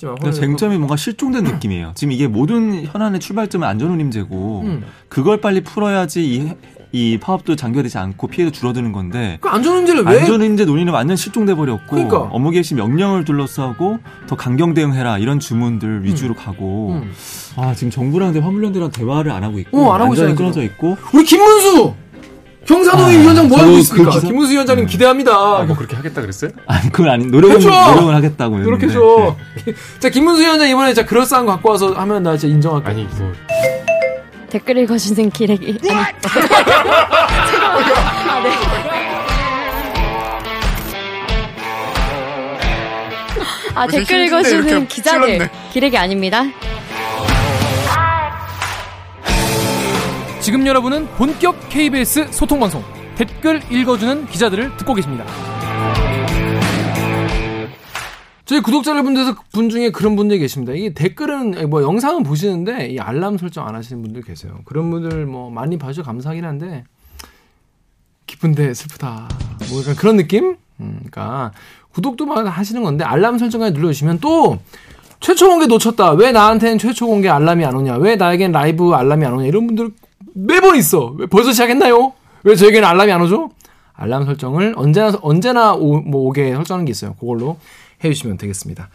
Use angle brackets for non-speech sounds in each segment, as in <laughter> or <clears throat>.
그러니까 쟁점이 뭔가 실종된 느낌이에요. 지금 이게 모든 현안의 출발점은 안전운임제고 음. 그걸 빨리 풀어야지 이, 이 파업도 장결되지 않고 피해도 줄어드는 건데 그 안전운임제를 왜? 안전운임제 논의는 완전 실종돼 버렸고 그러니까. 업무 개시 명령을 둘러싸고 더 강경 대응해라 이런 주문들 위주로 음. 가고 음. 아 지금 정부랑 화물연대랑 대화를 안 하고 있고 어, 안 하고 안전이 끊어져 있고 우리 김문수 경사노위 아, 위원장 뭐 하고 있습니까? 그 기사... 김문수 위원장님 음. 기대합니다. 아, 뭐 그렇게 하겠다 그랬어요? 아니 그건 아니 노력은 그렇죠. 노력은 하겠다고 노력해줘. 네. <laughs> 자 김문수 위원장 이번에 진짜 그럴싸한 거 갖고 와서 하면 나 진짜 인정할게. 아니 뭐 댓글 읽어주는 기레기. 아니. <laughs> 아, 네. 아 댓글 읽어주는 기자들. 기레기 아닙니다. 지금 여러분은 본격 KBS 소통방송 댓글 읽어주는 기자들을 듣고 계십니다. 저희 구독자 여러분들 분 중에 그런 분들이 계십니다. 이게 댓글은 뭐 영상은 보시는데 이 알람 설정 안 하시는 분들 계세요. 그런 분들 뭐 많이 봐주셔 감사하긴 한데 기쁜데 슬프다. 뭐 그런 느낌? 음, 그러니까 구독도 하시는 건데 알람 설정까지 눌러주시면 또 최초 공개 놓쳤다. 왜 나한테는 최초 공개 알람이 안 오냐? 왜 나에겐 라이브 알람이 안 오냐? 이런 분들 매번 있어. 왜 벌써 시작했나요? 왜 저에게는 알람이 안 오죠? 알람 설정을 언제나 언제나 오, 뭐 오게 설정하는 게 있어요. 그걸로 해주시면 되겠습니다.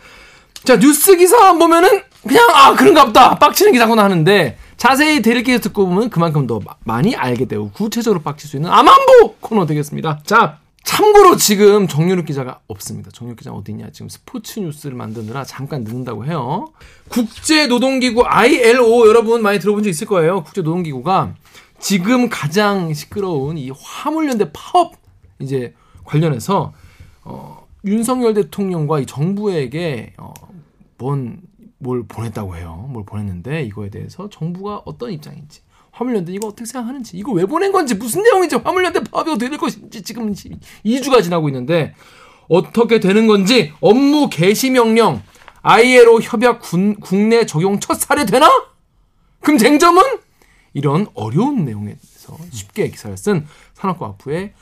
자 뉴스 기사 보면은 그냥 아 그런가 보다 빡치는 기사구나 하는데 자세히 대리기에 듣고 보면 그만큼 더 많이 알게 되고 구체적으로 빡칠 수 있는 암안보 코너 되겠습니다. 자 참고로 지금 정유럽 기자가 없습니다. 정유럽 기자 어디 있냐? 지금 스포츠 뉴스를 만드느라 잠깐 늦는다고 해요. 국제노동기구 ILO 여러분 많이 들어본 적 있을 거예요. 국제노동기구가 지금 가장 시끄러운 이 화물연대 파업 이제 관련해서 어, 윤석열 대통령과 이 정부에게 어, 뭔, 뭘 보냈다고 해요. 뭘 보냈는데 이거에 대해서 정부가 어떤 입장인지 화물연대 이거 어떻게 생각하는지 이거 왜 보낸 건지 무슨 내용인지 화물연대 파업이 어떻게 될 것인지 지금 2주가 지나고 있는데 어떻게 되는 건지 업무 개시 명령 ILO 협약 군, 국내 적용 첫 사례 되나? 그럼 쟁점은 이런 어려운 내용에 대해서 쉽게 기사를 쓴 산업과학부의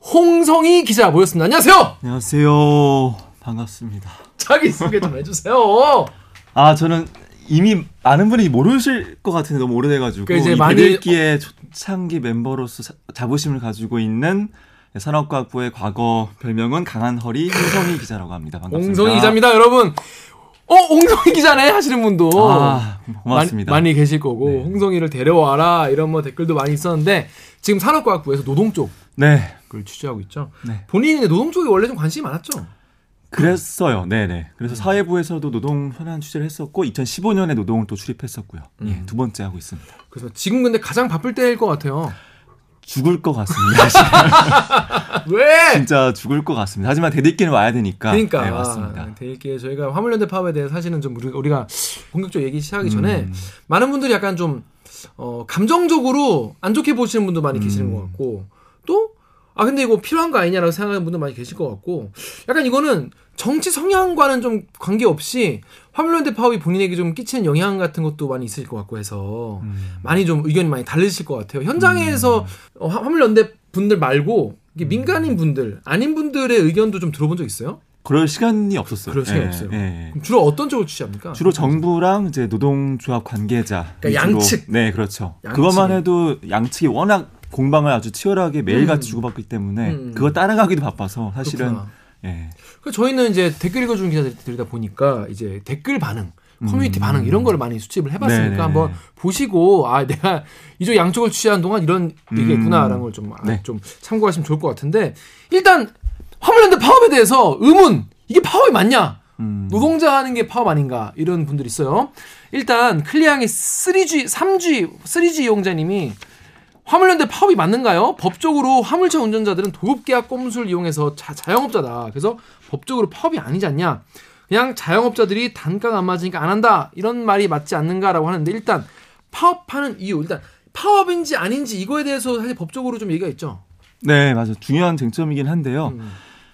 홍성희 기자 모였습니다. 안녕하세요. 안녕하세요. 반갑습니다. 자기 소개 좀 해주세요. 아 저는 이미 많은 분이 모르실 것 같은데 너무 오래돼가지고 그러니까 이제 많이 대들기의 초창기 멤버로서 자부심을 가지고 있는 산업과학부의 과거 별명은 강한 허리 홍성희 기자라고 합니다. 반갑습니다. 홍성희 기자입니다, 여러분. 어, 홍성희 기자네 하시는 분도 아, 고맙습니다. 많이, 많이 계실 거고 네. 홍성희를 데려와라 이런 뭐 댓글도 많이 있었는데 지금 산업과학부에서 노동 쪽을 네. 취재하고 있죠. 네. 본인이 노동 쪽에 원래 좀 관심이 많았죠. 그랬어요. 네네. 그래서 음. 사회부에서도 노동 현안 취재를 했었고 2015년에 노동을 또 출입했었고요. 예, 음. 예, 두 번째 하고 있습니다. 그래서 지금 근데 가장 바쁠 때일 것 같아요. 죽을 것 같습니다. <laughs> 왜? 진짜 죽을 것 같습니다. 하지만 대들기는 와야 되니까. 그러니까 네, 맞습니다. 대들기 저희가 화물연대 파업에 대해 사실은 좀 우리가 본격적으로 얘기 시작하기 전에 음. 많은 분들이 약간 좀 어, 감정적으로 안 좋게 보시는 분도 많이 음. 계시는 것 같고 또 아 근데 이거 필요한 거 아니냐라고 생각하는 분도 많이 계실 것 같고 약간 이거는 정치 성향과는 좀 관계없이 화물연대 파업이 본인에게 좀 끼치는 영향 같은 것도 많이 있을 것 같고 해서 음. 많이 좀 의견이 많이 다르실 것 같아요. 현장에서 음. 어, 화물연대 분들 말고 음. 민간인 분들 아닌 분들의 의견도 좀 들어본 적 있어요? 그럴 시간이 없었어요. 그럴 시간이 예, 없어요. 예. 그럼 주로 어떤 쪽을 취재합니까? 주로 정부랑 이제 노동조합 관계자. 그러니까 양측. 네, 그렇죠. 양측. 그것만 해도 양측이 워낙 공방을 아주 치열하게 매일같이 음. 주고받기 때문에 음. 그거 따라가기도 바빠서 사실은 그렇구나. 예. 그 저희는 이제 댓글 읽어주는 기자들이다 보니까 이제 댓글 반응, 커뮤니티 음. 반응 이런 거를 많이 수집을 해봤으니까 네네. 한번 보시고 아 내가 이쪽 양쪽을 취재한 동안 이런 얘기했구나라는 음. 걸좀 아, 네. 좀 참고하시면 좋을 것 같은데 일단 화물연대 파업에 대해서 의문 이게 파업이 맞냐? 음. 노동자 하는 게 파업 아닌가 이런 분들이 있어요. 일단 클리앙의 3G, 3G, 3G 이용자님이 화물연대 파업이 맞는가요? 법적으로 화물차 운전자들은 도급계약 꼼수를 이용해서 자, 자영업자다. 그래서 법적으로 파업이 아니지 않냐? 그냥 자영업자들이 단가가 안 맞으니까 안 한다. 이런 말이 맞지 않는가라고 하는데 일단 파업하는 이유 일단 파업인지 아닌지 이거에 대해서 사실 법적으로 좀 얘기가 있죠. 네, 맞아요. 중요한 쟁점이긴 한데요. 음.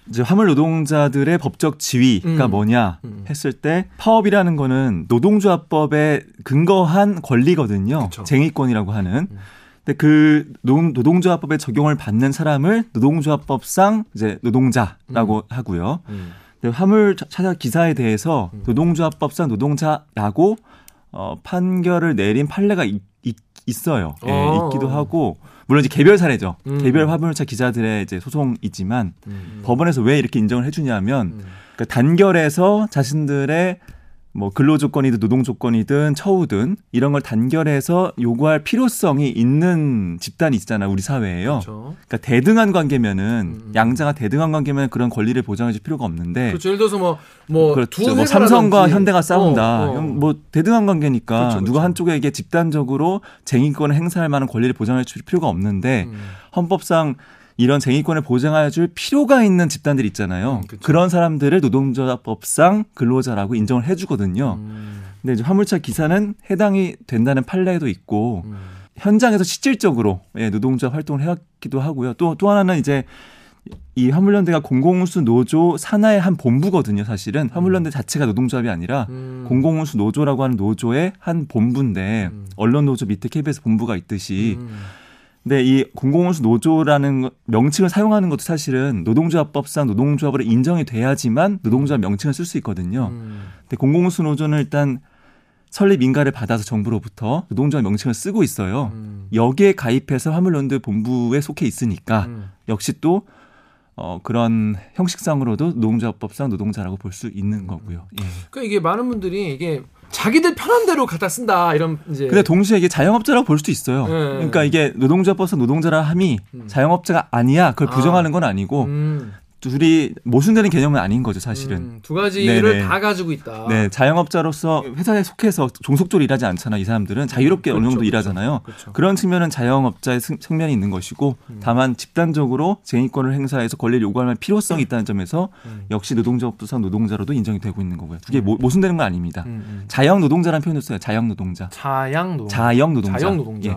이제 화물 노동자들의 법적 지위가 음. 뭐냐 음. 했을 때 파업이라는 거는 노동조합법에 근거한 권리거든요. 그쵸. 쟁의권이라고 하는. 음. 근데 그 노동, 조합법에 적용을 받는 사람을 노동조합법상 이제 노동자라고 음. 하고요. 음. 화물차 기사에 대해서 음. 노동조합법상 노동자라고 어, 판결을 내린 판례가 있, 있 어요 예, 어. 있기도 하고 물론 이제 개별 사례죠. 음. 개별 화물차 기자들의 이제 소송이지만 음. 법원에서 왜 이렇게 인정을 해주냐면 음. 그러니까 단결해서 자신들의 뭐 근로 조건이든 노동 조건이든 처우든 이런 걸 단결해서 요구할 필요성이 있는 집단이 있잖아 우리 사회에요. 그렇죠. 그러니까 대등한 관계면은 음, 음. 양자가 대등한 관계면 그런 권리를 보장해 줄 필요가 없는데. 그렇죠. 예를 들어서 뭐뭐 뭐, 그렇죠. 뭐 삼성과 현대가 싸운다. 어, 어. 뭐 대등한 관계니까 그렇죠, 그렇죠. 누가 한쪽에게 집단적으로 쟁의권을 행사할 만한 권리를 보장해 줄 필요가 없는데 음. 헌법상 이런 쟁의권을 보장해 줄 필요가 있는 집단들 있잖아요. 음, 그런 사람들을 노동조합법상 근로자라고 인정을 해 주거든요. 음. 근데 이제 화물차 기사는 해당이 된다는 판례도 있고 음. 현장에서 실질적으로 예, 노동조합 활동을 해왔기도 하고요. 또또 하나는 이제 이 화물연대가 공공운수 노조 산하의 한 본부거든요, 사실은. 화물연대 음. 자체가 노동조합이 아니라 음. 공공운수 노조라고 하는 노조의 한 본부인데 음. 언론 노조 밑에 KBS 본부가 있듯이 음. 근데 이 공공운수 노조라는 명칭을 사용하는 것도 사실은 노동조합법상 노동조합으로 인정이 돼야지만 노동조합 명칭을 쓸 수 있거든요. 음. 근데 공공운수 노조는 일단 설립 인가를 받아서 정부로부터 노동조합 명칭을 쓰고 있어요. 음. 여기에 가입해서 화물연대 본부에 속해 있으니까 음. 역시 또 어, 그런 형식상으로도 노동조합법상 노동자라고 볼 수 있는 거고요. 예. 그러니까 이게 많은 분들이 이게 자기들 편한 대로 갖다 쓴다 이런 이제. 근데 동시에 이게 자영업자라고 볼 수도 있어요. 네. 그러니까 이게 노동자법상 노동자라 함이 음. 자영업자가 아니야 그걸 아. 부정하는 건 아니고 음. 둘이 모순되는 개념은 아닌 거죠, 사실은. 음, 두 가지를 네네. 다 가지고 있다. 네, 자영업자로서 회사에 속해서 종속적으로 일하지 않잖아. 이 사람들은 자유롭게 음, 그렇죠, 어느 정도 그렇죠. 일하잖아요. 그렇죠. 그런 측면은 자영업자의 측면이 있는 것이고, 음. 다만 집단적으로 쟁의권을 행사해서 권리를 요구할 필요성이 있다는 점에서 음. 역시 노동자업부상 노동자로도 인정이 되고 있는 거고요. 그게 모, 모순되는 건 아닙니다. 음, 음. 자영 노동자라는 표현을 써요. 자영 노동자. 자양 노동자. 자영 노동자. 자영 노동자. 예.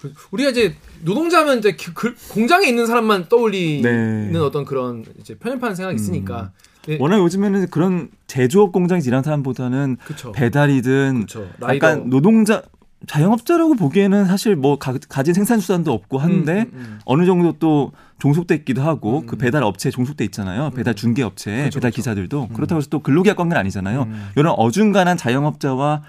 그 우리가 이제 노동자면 이제 그, 그 공장에 있는 사람만 떠올리는 네. 어떤 그런 이제 편협한 생각이 있으니까. 음. 워낙 요즘에는 그런 제조업 공장에 일하는 사람보다는 그쵸. 배달이든 그쵸. 약간 노동자 자영업자라고 보기에는 사실 뭐 가, 진 생산 수단도 없고 한데 음, 음, 음. 어느 정도 또 종속돼 있기도 하고 음. 그 배달 업체에 종속돼 있잖아요. 배달 중개 업체, 배달 기사들도 그렇다고 해서 또 근로계약 관계는 아니잖아요. 이런 어중간한 자영업자와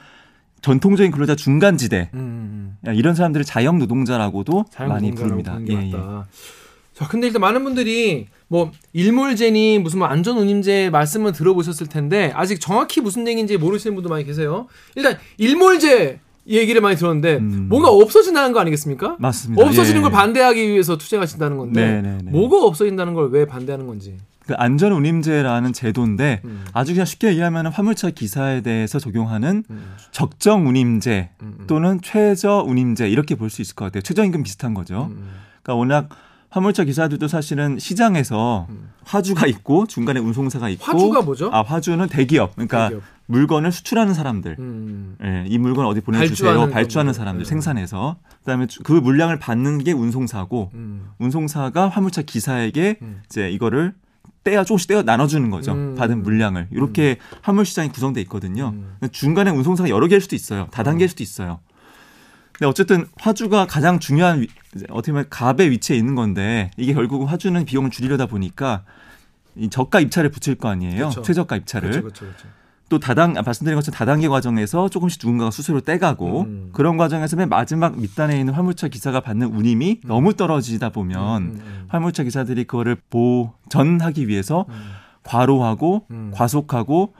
전통적인 근로자 중간지대 음, 음. 이런 사람들을 자영 노동자라고도 많이 부릅니다. 예, 예. 자, 근데 일단 많은 분들이 뭐 일몰제니 무슨 뭐 안전운임제 말씀을 들어보셨을 텐데 아직 정확히 무슨 얘기인지 모르시는 분도 많이 계세요. 일단 일몰제 얘기를 많이 들었는데 음. 뭔가 없어진다는 거 아니겠습니까? 맞습니다. 없어지는 예. 걸 반대하기 위해서 투쟁하신다는 건데 네네네. 네, 네. 뭐가 없어진다는 걸 왜 반대하는 건지. 그 안전운임제라는 제도인데 음. 아주 그냥 쉽게 얘기하면 화물차 기사에 대해서 적용하는 음. 적정운임제 음, 음. 또는 최저운임제 이렇게 볼 수 있을 것 같아요. 최저임금 비슷한 거죠. 음, 음. 그러니까 워낙 화물차 기사들도 사실은 시장에서 화주가 있고 중간에 운송사가 있고 화주가 뭐죠? 아 화주는 대기업 그러니까 대기업. 물건을 수출하는 사람들, 음. 예, 이 물건 어디 보내주세요 발주하는, 발주하는 사람들 네. 생산해서 그다음에 그 물량을 받는 게 운송사고 음. 운송사가 화물차 기사에게 음. 이제 이거를 떼어 조금씩 떼어 나눠주는 거죠. 음. 받은 물량을 이렇게 음. 화물 시장이 구성돼 있거든요. 음. 중간에 운송사가 여러 개일 수도 있어요. 다단계일 수도 있어요. 근데 어쨌든 화주가 가장 중요한 위, 어떻게 보면 갑의 위치에 있는 건데 이게 결국은 화주는 비용을 줄이려다 보니까 이 저가 입찰을 붙일 거 아니에요. 그쵸. 최저가 입찰을. 그쵸, 그쵸, 또 다당 아, 말씀드린 것처럼 다단계 과정에서 조금씩 누군가가 수수료 떼가고 음. 그런 과정에서 맨 마지막 밑단에 있는 화물차 기사가 받는 운임이 음. 너무 떨어지다 보면 음, 음, 음. 화물차 기사들이 그거를 보전하기 위해서 음. 과로하고 과속하고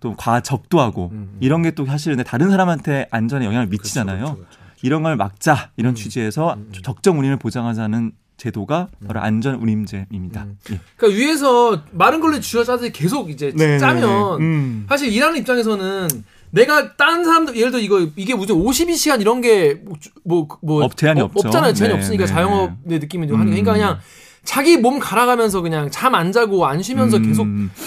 또 과적도하고 이런 게 또 사실은 다른 사람한테 안전에 영향을 미치잖아요. 그렇죠, 그렇죠, 그렇죠. 이런 걸 막자 이런 취지에서 적정 운임을 보장하자는 제도가 바로 음. 안전 운임제입니다. 음. 예. 그러니까 위에서 마른 걸로 쥐어짜서 계속 이제 네, 네 짜면 네. 음. 사실 일하는 입장에서는 내가 딴 사람들 예를 들어 이거 이게 무슨 52시간 이런 게 뭐뭐 뭐, 업 제한이 어, 없죠. 없잖아요. 제한이 네, 없으니까 네. 자영업의 느낌이 좀 하니까 그러니까 그냥 자기 몸 갈아가면서 그냥 잠 안 자고 안 쉬면서 음. 계속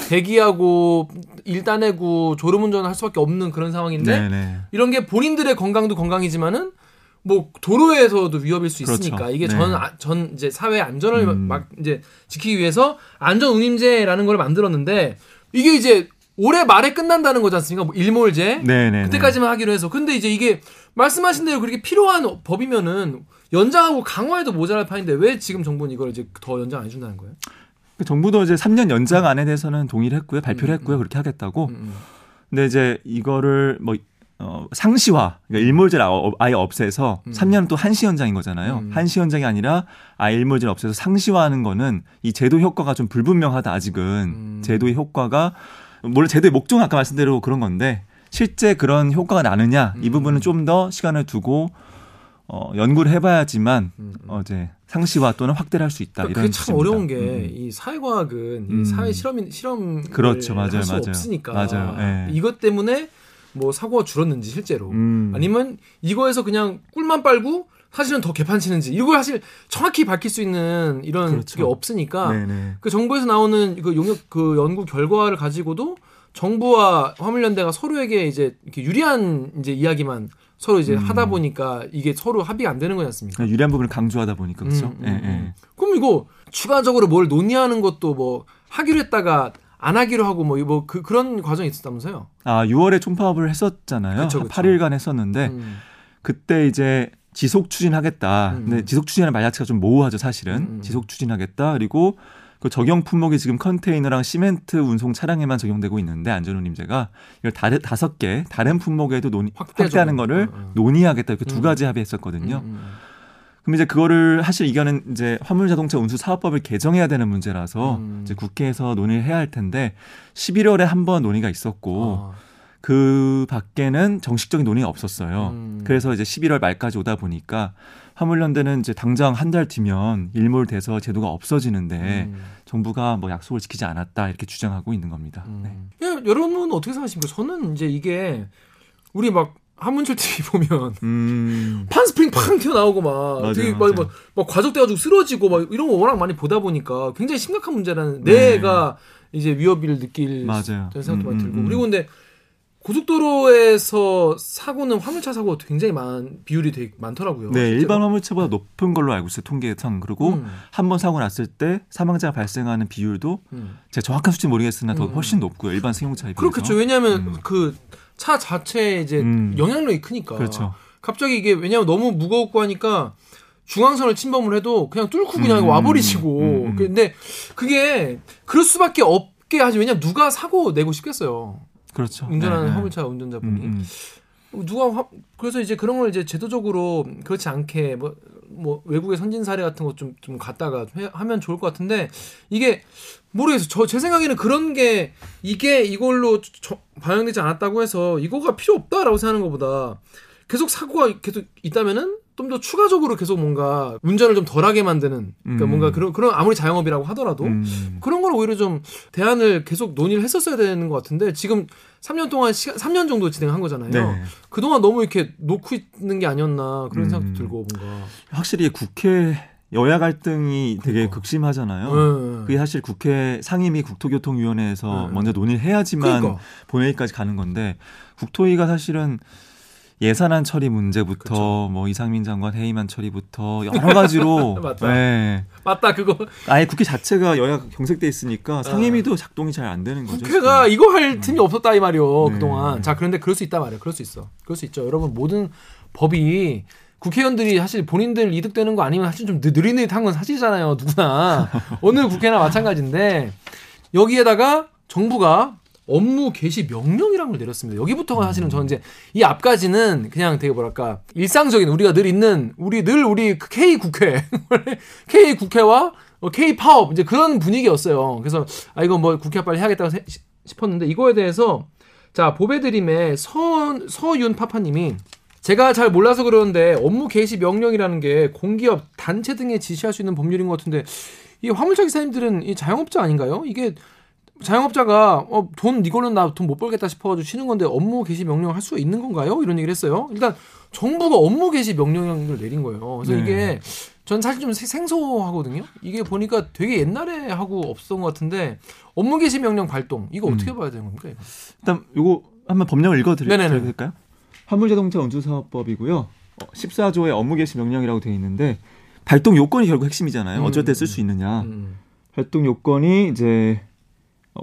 대기하고 일 따내고 졸음운전을 할 수밖에 없는 그런 상황인데. 이런 게 본인들의 건강도 건강이지만은 뭐 도로에서도 위협일 수 그렇죠. 있으니까 그렇죠. 이게 네. 전, 아, 전 이제 사회 안전을 음. 막 이제 지키기 위해서 안전 운임제라는 걸 만들었는데 이게 이제 올해 말에 끝난다는 거지 않습니까? 뭐 일몰제 네네네. 그때까지만 하기로 해서 근데 이제 이게 말씀하신 대로 그렇게 필요한 법이면은 연장하고 강화해도 모자랄 판인데 왜 지금 정부는 이걸 이제 더 연장 안 해준다는 거예요? 그 정부도 이제 3년 연장 안에 대해서는 동의를 했고요. 발표를 했고요. 그렇게 하겠다고. 근데 이제 이거를 뭐 어, 상시화, 그러니까 일몰제를 아예 없애서 음. 3년은 또 한시 연장인 거잖아요. 음. 한시 연장이 아니라 아예 일몰제를 없애서 상시화하는 거는 이 제도 효과가 좀 불분명하다 아직은 음. 제도의 효과가 물론 제도의 목적은 아까 말씀대로 그런 건데 실제 그런 효과가 나느냐 이 음. 부분은 좀 더 시간을 두고 어, 연구를 해봐야지만 음, 음. 어, 제 상시화 또는 확대를 할 수 있다. 그러니까 이런 그게 참 어려운 게이 음. 사회과학은 이 사회 실험 실험 그렇죠, 맞아요, 할수 맞아요. 없으니까 맞아요. 네. 이것 때문에 뭐 사고가 줄었는지 실제로 음. 아니면 이거에서 그냥 꿀만 빨고 사실은 더 개판치는지 이걸 사실 정확히 밝힐 수 있는 이런 그렇죠. 게 없으니까 네네. 그 정부에서 나오는 그 용역 그 연구 결과를 가지고도 정부와 화물연대가 서로에게 이제 이렇게 유리한 이제 이야기만 서로 이제 음. 하다 보니까 이게 서로 합의가 안 되는 거지 않습니까? 유리한 부분을 강조하다 보니까 그렇죠. 음, 음, 예, 예. 그럼 이거 추가적으로 뭘 논의하는 것도 뭐 하기로 했다가 안 하기로 하고 뭐, 뭐 그, 그런 과정이 있었다면서요? 아 6월에 총파업을 했었잖아요. 그쵸, 그쵸. 8일간 했었는데 음. 그때 이제 지속 추진하겠다. 음. 근데 지속 추진하는 말 자체가 좀 모호하죠 사실은. 음. 음. 지속 추진하겠다. 그리고 그 적용 품목이 지금 컨테이너랑 시멘트 운송 차량에만 적용되고 있는데 안전운임제가 이걸 다른 다섯 개 다른 품목에도 논의 확대하는 거를 어, 어. 논의하겠다 이렇게 두 음. 가지 합의했었거든요. 음, 그럼 이제 그거를 사실 이거는 이제 화물 자동차 운수 사업법을 개정해야 되는 문제라서 음. 이제 국회에서 논의를 해야 할 텐데 11월에 한 번 논의가 있었고 아. 그 밖에는 정식적인 논의가 없었어요. 음. 그래서 이제 11월 말까지 오다 보니까 화물연대는 이제 당장 한 달 뒤면 일몰돼서 제도가 없어지는데 음. 정부가 뭐 약속을 지키지 않았다 이렇게 주장하고 있는 겁니다. 음. 네. 야, 여러분은 어떻게 생각하십니까? 저는 이제 이게 우리 막 한문철 TV <laughs> 보면 음. 판스프링 팡 튀어나오고 막 맞아요, 되게 막, 막, 막 과적돼가지고 쓰러지고 막 이런 거 워낙 많이 보다 보니까 굉장히 심각한 문제라는 네. 내가 이제 위협을 느낄 맞아요. 생각도 많이 음, 들고 음, 음. 그리고 근데 고속도로에서 사고는 화물차 사고가 굉장히 많은 비율이 되게 많더라고요. 네, 실제로. 일반 화물차보다 높은 걸로 알고 있어요. 통계상. 그리고 음. 한번 사고 났을 때 사망자가 발생하는 비율도 음. 제가 정확한 수치 모르겠으나 더 음. 훨씬 높고요. 일반 승용차에 비해서. 그렇겠죠. 왜냐하면 음. 그 차 자체에 이제 음. 영향력이 크니까. 그렇죠. 갑자기 이게 왜냐하면 너무 무겁고 하니까 중앙선을 침범을 해도 그냥 뚫고 그냥 음. 와버리시고. 근데 그게 그럴 수밖에 없게 하지. 왜냐면 누가 사고 내고 싶겠어요. 그렇죠. 운전하는 네. 화물차 운전자분이 음, 음. 누가 화, 그래서 이제 그런 걸 이제 제도적으로 그렇지 않게 뭐, 뭐 외국의 선진 사례 같은 것 좀좀 갖다가 해, 하면 좋을 것 같은데 이게 모르겠어요. 저제 생각에는 그런 게 이게 이걸로 저, 반영되지 않았다고 해서 이거가 필요 없다라고 생각하는 것보다 계속 사고가 계속 있다면은 좀 더 추가적으로 계속 뭔가 운전을 좀 덜하게 만드는 그러니까 음. 뭔가 그런 그런 아무리 자영업이라고 하더라도 음. 그런 걸 오히려 좀 대안을 계속 논의를 했었어야 되는 것 같은데 지금 3년 동안 시간 3년 정도 진행한 거잖아요. 네. 그동안 너무 이렇게 놓고 있는 게 아니었나 그런 음. 생각도 들고 뭔가 확실히 국회 여야 갈등이 되게 그러니까. 극심하잖아요. 네. 그게 사실 국회 상임위 국토교통위원회에서 네. 먼저 논의를 해야지만 그러니까. 본회의까지 가는 건데 국토위가 사실은 예산안 처리 문제부터 그렇죠. 뭐 이상민 장관 해임안 처리부터 여러 가지로 <laughs> 맞다. 네. 맞다 그거 아예 국회 자체가 여야 경색돼 있으니까 상임위도 작동이 잘 안 되는 거죠. 국회가 지금. 이거 할 음. 틈이 없었다 이 말이요 네. 그동안. 자 그런데 그럴 수 있다 말이야. 그럴 수 있어. 그럴 수 있죠. 여러분 모든 법이 국회의원들이 사실 본인들 이득되는 거 아니면 사실 좀 느릿느릿한 건 사실이잖아요. 누구나 <laughs> 어느 국회나 마찬가지인데 여기에다가 정부가 업무 개시 명령이라는 걸 내렸습니다. 여기부터가 사실은 저는 이제 이 앞까지는 그냥 되게 뭐랄까 일상적인 우리가 늘 있는 우리 늘 우리 K 국회 <laughs> K 국회와 K 파업 이제 그런 분위기였어요. 그래서 아 이거 뭐 국회 빨리 해야겠다고 싶었는데 이거에 대해서 자 보배드림의 서 서윤 파파님이 제가 잘 몰라서 그러는데 업무 개시 명령이라는 게 공기업 단체 등에 지시할 수 있는 법률인 것 같은데 이 화물차 기사님들은 이 자영업자 아닌가요? 이게 자영업자가 어, 돈 이거는 나 돈 못 벌겠다 싶어가지고 쉬는 건데 업무 개시 명령 할 수가 있는 건가요? 이런 얘기를 했어요. 일단 정부가 업무 개시 명령을 내린 거예요. 그래서 네. 이게 전 사실 좀 생소하거든요. 이게 보니까 되게 옛날에 하고 없었던 것 같은데 업무 개시 명령 발동 이거 음. 어떻게 봐야 되는 겁니까? 이거? 일단 이거 한번 법령을 읽어드릴까요? 화물자동차 운주사업법이고요. 14조의 어, 업무 개시 명령이라고 되어 있는데 발동 요건이 결국 핵심이잖아요. 음. 어쩔 때 쓸 수 있느냐. 음. 발동 요건이 이제 어,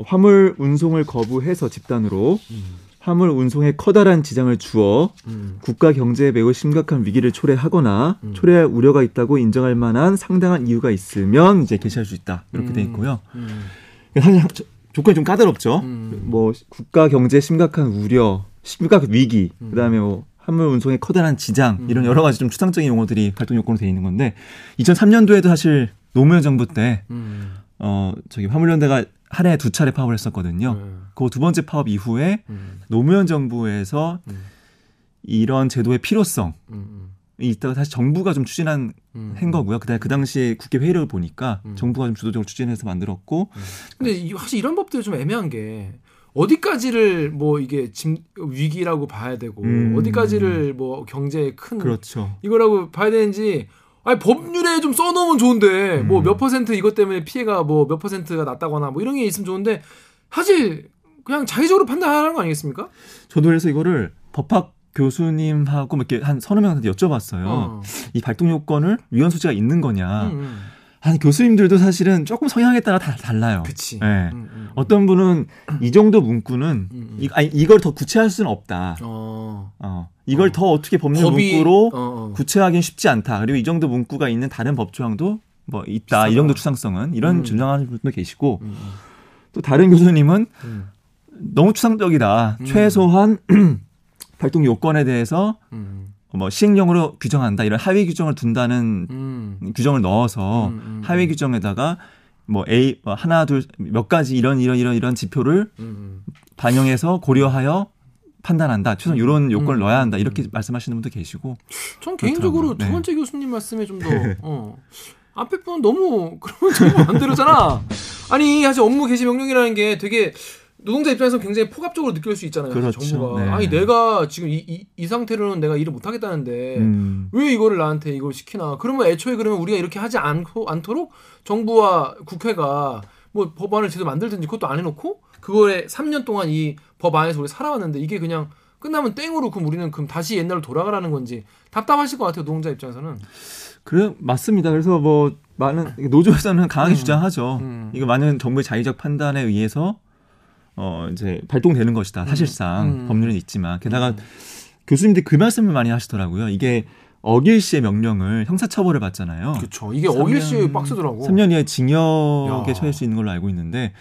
화물 운송을 거부해서 집단으로 음. 화물 운송에 커다란 지장을 주어 음. 국가 경제에 매우 심각한 위기를 초래하거나 음. 초래할 우려가 있다고 인정할 만한 상당한 이유가 있으면 이제 개시할 수 있다 이렇게 돼 음. 있고요. 음. 사실 조건이 좀 까다롭죠. 음. 뭐 국가 경제 심각한 우려, 심각한 위기, 음. 그다음에 뭐 화물 운송에 커다란 지장 이런 여러 가지 좀 추상적인 용어들이 발동 요건으로 돼 있는 건데 2003년도에도 사실 노무현 정부 때 어, 저기 화물연대가 한 해에 두 차례 파업을 했었거든요. 음. 그두 번째 파업 이후에 음. 노무현 정부에서 음. 이런 제도의 필요성 이 음, 음. 있다가 사실 정부가 좀 추진한 음. 한 거고요. 그다음에 그 당시에 국회 회의를 보니까 정부가 좀 주도적으로 추진해서 만들었고. 근데 사실 이런 법들이 좀 애매한 게 어디까지를 뭐 이게 짐, 위기라고 봐야 되고 어디까지를 뭐 경제에 큰 그렇죠. 이거라고 봐야 되는지 아니 법률에 좀 써놓으면 좋은데 뭐 음. 뭐몇 퍼센트 이것 때문에 피해가 뭐 몇 퍼센트가 났다거나 뭐 이런 게 있으면 좋은데 사실 그냥 자의적으로 판단하는 거 아니겠습니까? 저도 그래서 이거를 법학 교수님하고 뭐 이렇게 한 서너 명한테 여쭤봤어요. 어. 이 발동 요건을 위헌 소지가 있는 거냐. 음, 음. 아니 교수님들도 사실은 조금 성향에 따라 다 달라요. 그치. 네. 음, 음, 어떤 분은 이 정도 문구는 음, 이, 아니, 이걸 더 구체할 수는 없다. 어. 어. 이걸 어. 더 어떻게 법률 법이, 문구로 어, 어. 구체하기는 쉽지 않다. 그리고 이 정도 문구가 있는 다른 법 조항도 뭐 있다. 비싸다. 이 정도 추상성은 이런 음. 주장하는 분도 계시고 음, 음. 또 다른 교수님은 음. 너무 추상적이다. 음. 최소한 <clears throat> 발동 요건에 대해서 음. 뭐 시행령으로 규정한다 이런 하위 규정을 둔다는 규정을 넣어서 하위 규정에다가 뭐 A 뭐 하나 둘 몇 가지 이런 이런 이런 이런 지표를 반영해서 고려하여 판단한다. 최소한 이런 음. 요건을 음. 넣어야 한다. 이렇게 음. 말씀하시는 분도 계시고. 전 개인적으로 네. 두 번째 교수님 말씀에 좀 더, <laughs> 어. 앞에 분 너무, 그러면 정부 반대로잖아. 아니, 사실 업무 개시 명령이라는 게 되게 노동자 입장에서 굉장히 포괄적으로 느낄 수 있잖아요. 그렇죠. 정부가. 네. 아니, 내가 지금 이, 이, 이, 상태로는 내가 일을 못 하겠다는데, 음. 왜 이거를 나한테 이걸 시키나. 그러면 애초에 그러면 우리가 이렇게 하지 않고, 않도록 정부와 국회가 뭐 법안을 제대로 만들든지 그것도 안 해놓고, 그거에 3년 동안 이 법 안에서 우리 살아왔는데 이게 그냥 끝나면 땡으로 그럼 우리는 그럼 다시 옛날로 돌아가라는 건지 답답하실 것 같아요 노동자 입장에서는. 그래 맞습니다. 그래서 뭐 많은 노조에서는 강하게 음, 주장하죠. 음. 이거 많은 정부의 자의적 판단에 의해서 어 이제 발동되는 것이다. 음. 사실상 음. 법률은 있지만 게다가 음. 교수님들이 그 말씀을 많이 하시더라고요. 이게 어길 시의 명령을 형사처벌을 받잖아요. 그렇죠. 이게 어길 시 빡세더라고. 3년 이하의 징역에 처할 수 있는 걸로 알고 있는데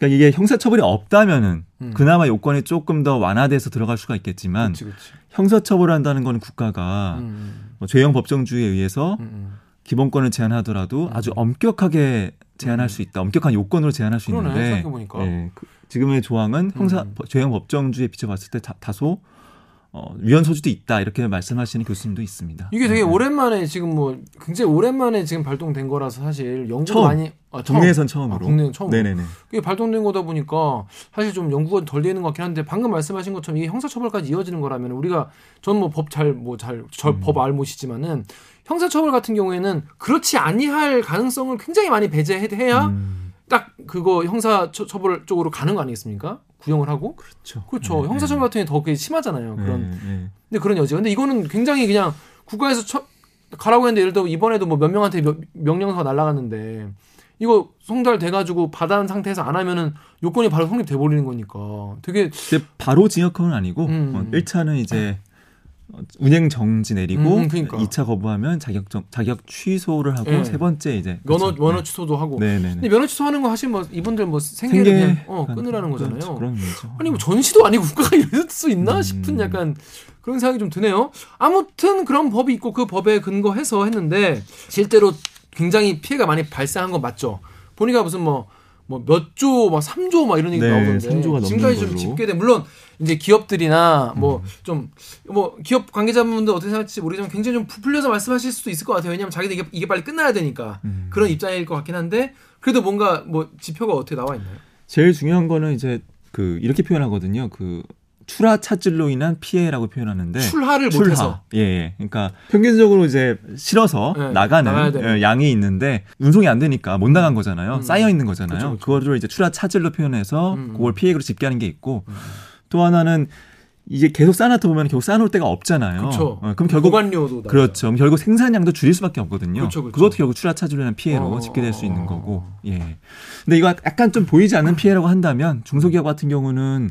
그러니까 이게 형사처벌이 없다면은 음. 그나마 요건이 조금 더 완화돼서 들어갈 수가 있겠지만 그치, 그치. 형사처벌한다는 거는 국가가 음. 뭐 죄형 법정주의에 의해서 음. 음. 기본권을 제한하더라도 음. 아주 엄격하게 제한할 음. 수 있다. 엄격한 요건으로 제한할 수 그러네, 있는데 네, 그, 지금의 조항은 형사 죄형 법정주의에 비춰봤을 때 다, 다소 어, 위헌 소지도 있다 이렇게 말씀하시는 교수님도 있습니다. 이게 되게 네. 오랜만에 지금 뭐 굉장히 오랜만에 지금 발동된 거라서 사실 처음. 많이 아, 처음. 국내에선 처음으로. 아, 국내는 처음. 네네네. 이게 발동된 거다 보니까 사실 좀 연구가 덜 되는 것 같긴 한데 방금 말씀하신 것처럼 이게 형사처벌까지 이어지는 거라면 우리가 전 뭐 법 잘 뭐 잘법 음. 알못이지만은 형사처벌 같은 경우에는 그렇지 아니할 가능성을 굉장히 많이 배제해야 음. 딱 그거 형사 처벌 쪽으로 가는 거 아니겠습니까? 구형을 하고 그렇죠. 그렇죠. 네, 형사 처벌 같은 게더 심하잖아요. 그런. 네, 네. 근데 그런 여지. 근데 이거는 굉장히 그냥 국가에서 처, 가라고 했는데 예를 들어 이번에도 뭐 몇 명한테 몇, 명령서가 날라갔는데 이거 송달돼 가지고 받아는 상태에서 안 하면은 요건이 바로 성립돼 버리는 거니까 되게 바로 징역형은 아니고 음. 어, 1차는 이제 운행 정지 내리고 음, 그러니까. 2차 거부하면 자격 자격 취소를 하고 네. 세 번째 이제 면허 그렇죠. 면허 네. 취소도 하고. 네네. 근데 면허 취소하는 거 사실 뭐 이분들 뭐 생계를 생계... 그냥 어, 끊으라는 거잖아요. 그렇죠. 그런 거죠. 아니 뭐 전시도 아니고 국가가 <laughs> 이럴 수 있나 음. 싶은 약간 그런 생각이 좀 드네요. 아무튼 그런 법이 있고 그 법에 근거해서 했는데 실제로 굉장히 피해가 많이 발생한 건 맞죠. 보니까 무슨 뭐 뭐몇 조, 막 3조 막 이런 얘기 네, 나오던데. 3조가 지금까지 좀 집계된 물론 이제 기업들이나 뭐 좀뭐 음. 뭐 기업 관계자분들 어떻게 생각할지 모르지만 굉장히 좀 부풀려서 말씀하실 수도 있을 것 같아요. 왜냐하면 자기들 이게, 이게 빨리 끝나야 되니까 음. 그런 입장일 것 같긴 한데 그래도 뭔가 뭐 지표가 어떻게 나와 있나요? 제일 중요한 거는 이제 그 이렇게 표현하거든요. 그 출하 차질로 인한 피해라고 표현하는데 출하를 출하. 못해서 예, 예, 그러니까 평균적으로 이제 실어서 네, 나가는 예, 양이 있는데 운송이 안 되니까 못 나간 거잖아요. 음. 쌓여 있는 거잖아요. 그쵸, 그쵸. 그거를 이제 출하 차질로 표현해서 음. 그걸 피해로 집계하는 게 있고 음. 또 하나는 이게 계속 쌓아놓다 보면 결국 쌓아놓을 데가 없잖아요. 그렇죠. 어, 그럼 결국 보관료도 그렇죠. 그럼 결국 생산량도 줄일 수밖에 없거든요. 그렇죠, 그렇죠. 그것도 결국 출하 인 피해로 어... 집계될 수 있는 거고. 예. 근데 이거 약간 좀 보이지 않는 피해라고 한다면 중소기업 같은 경우는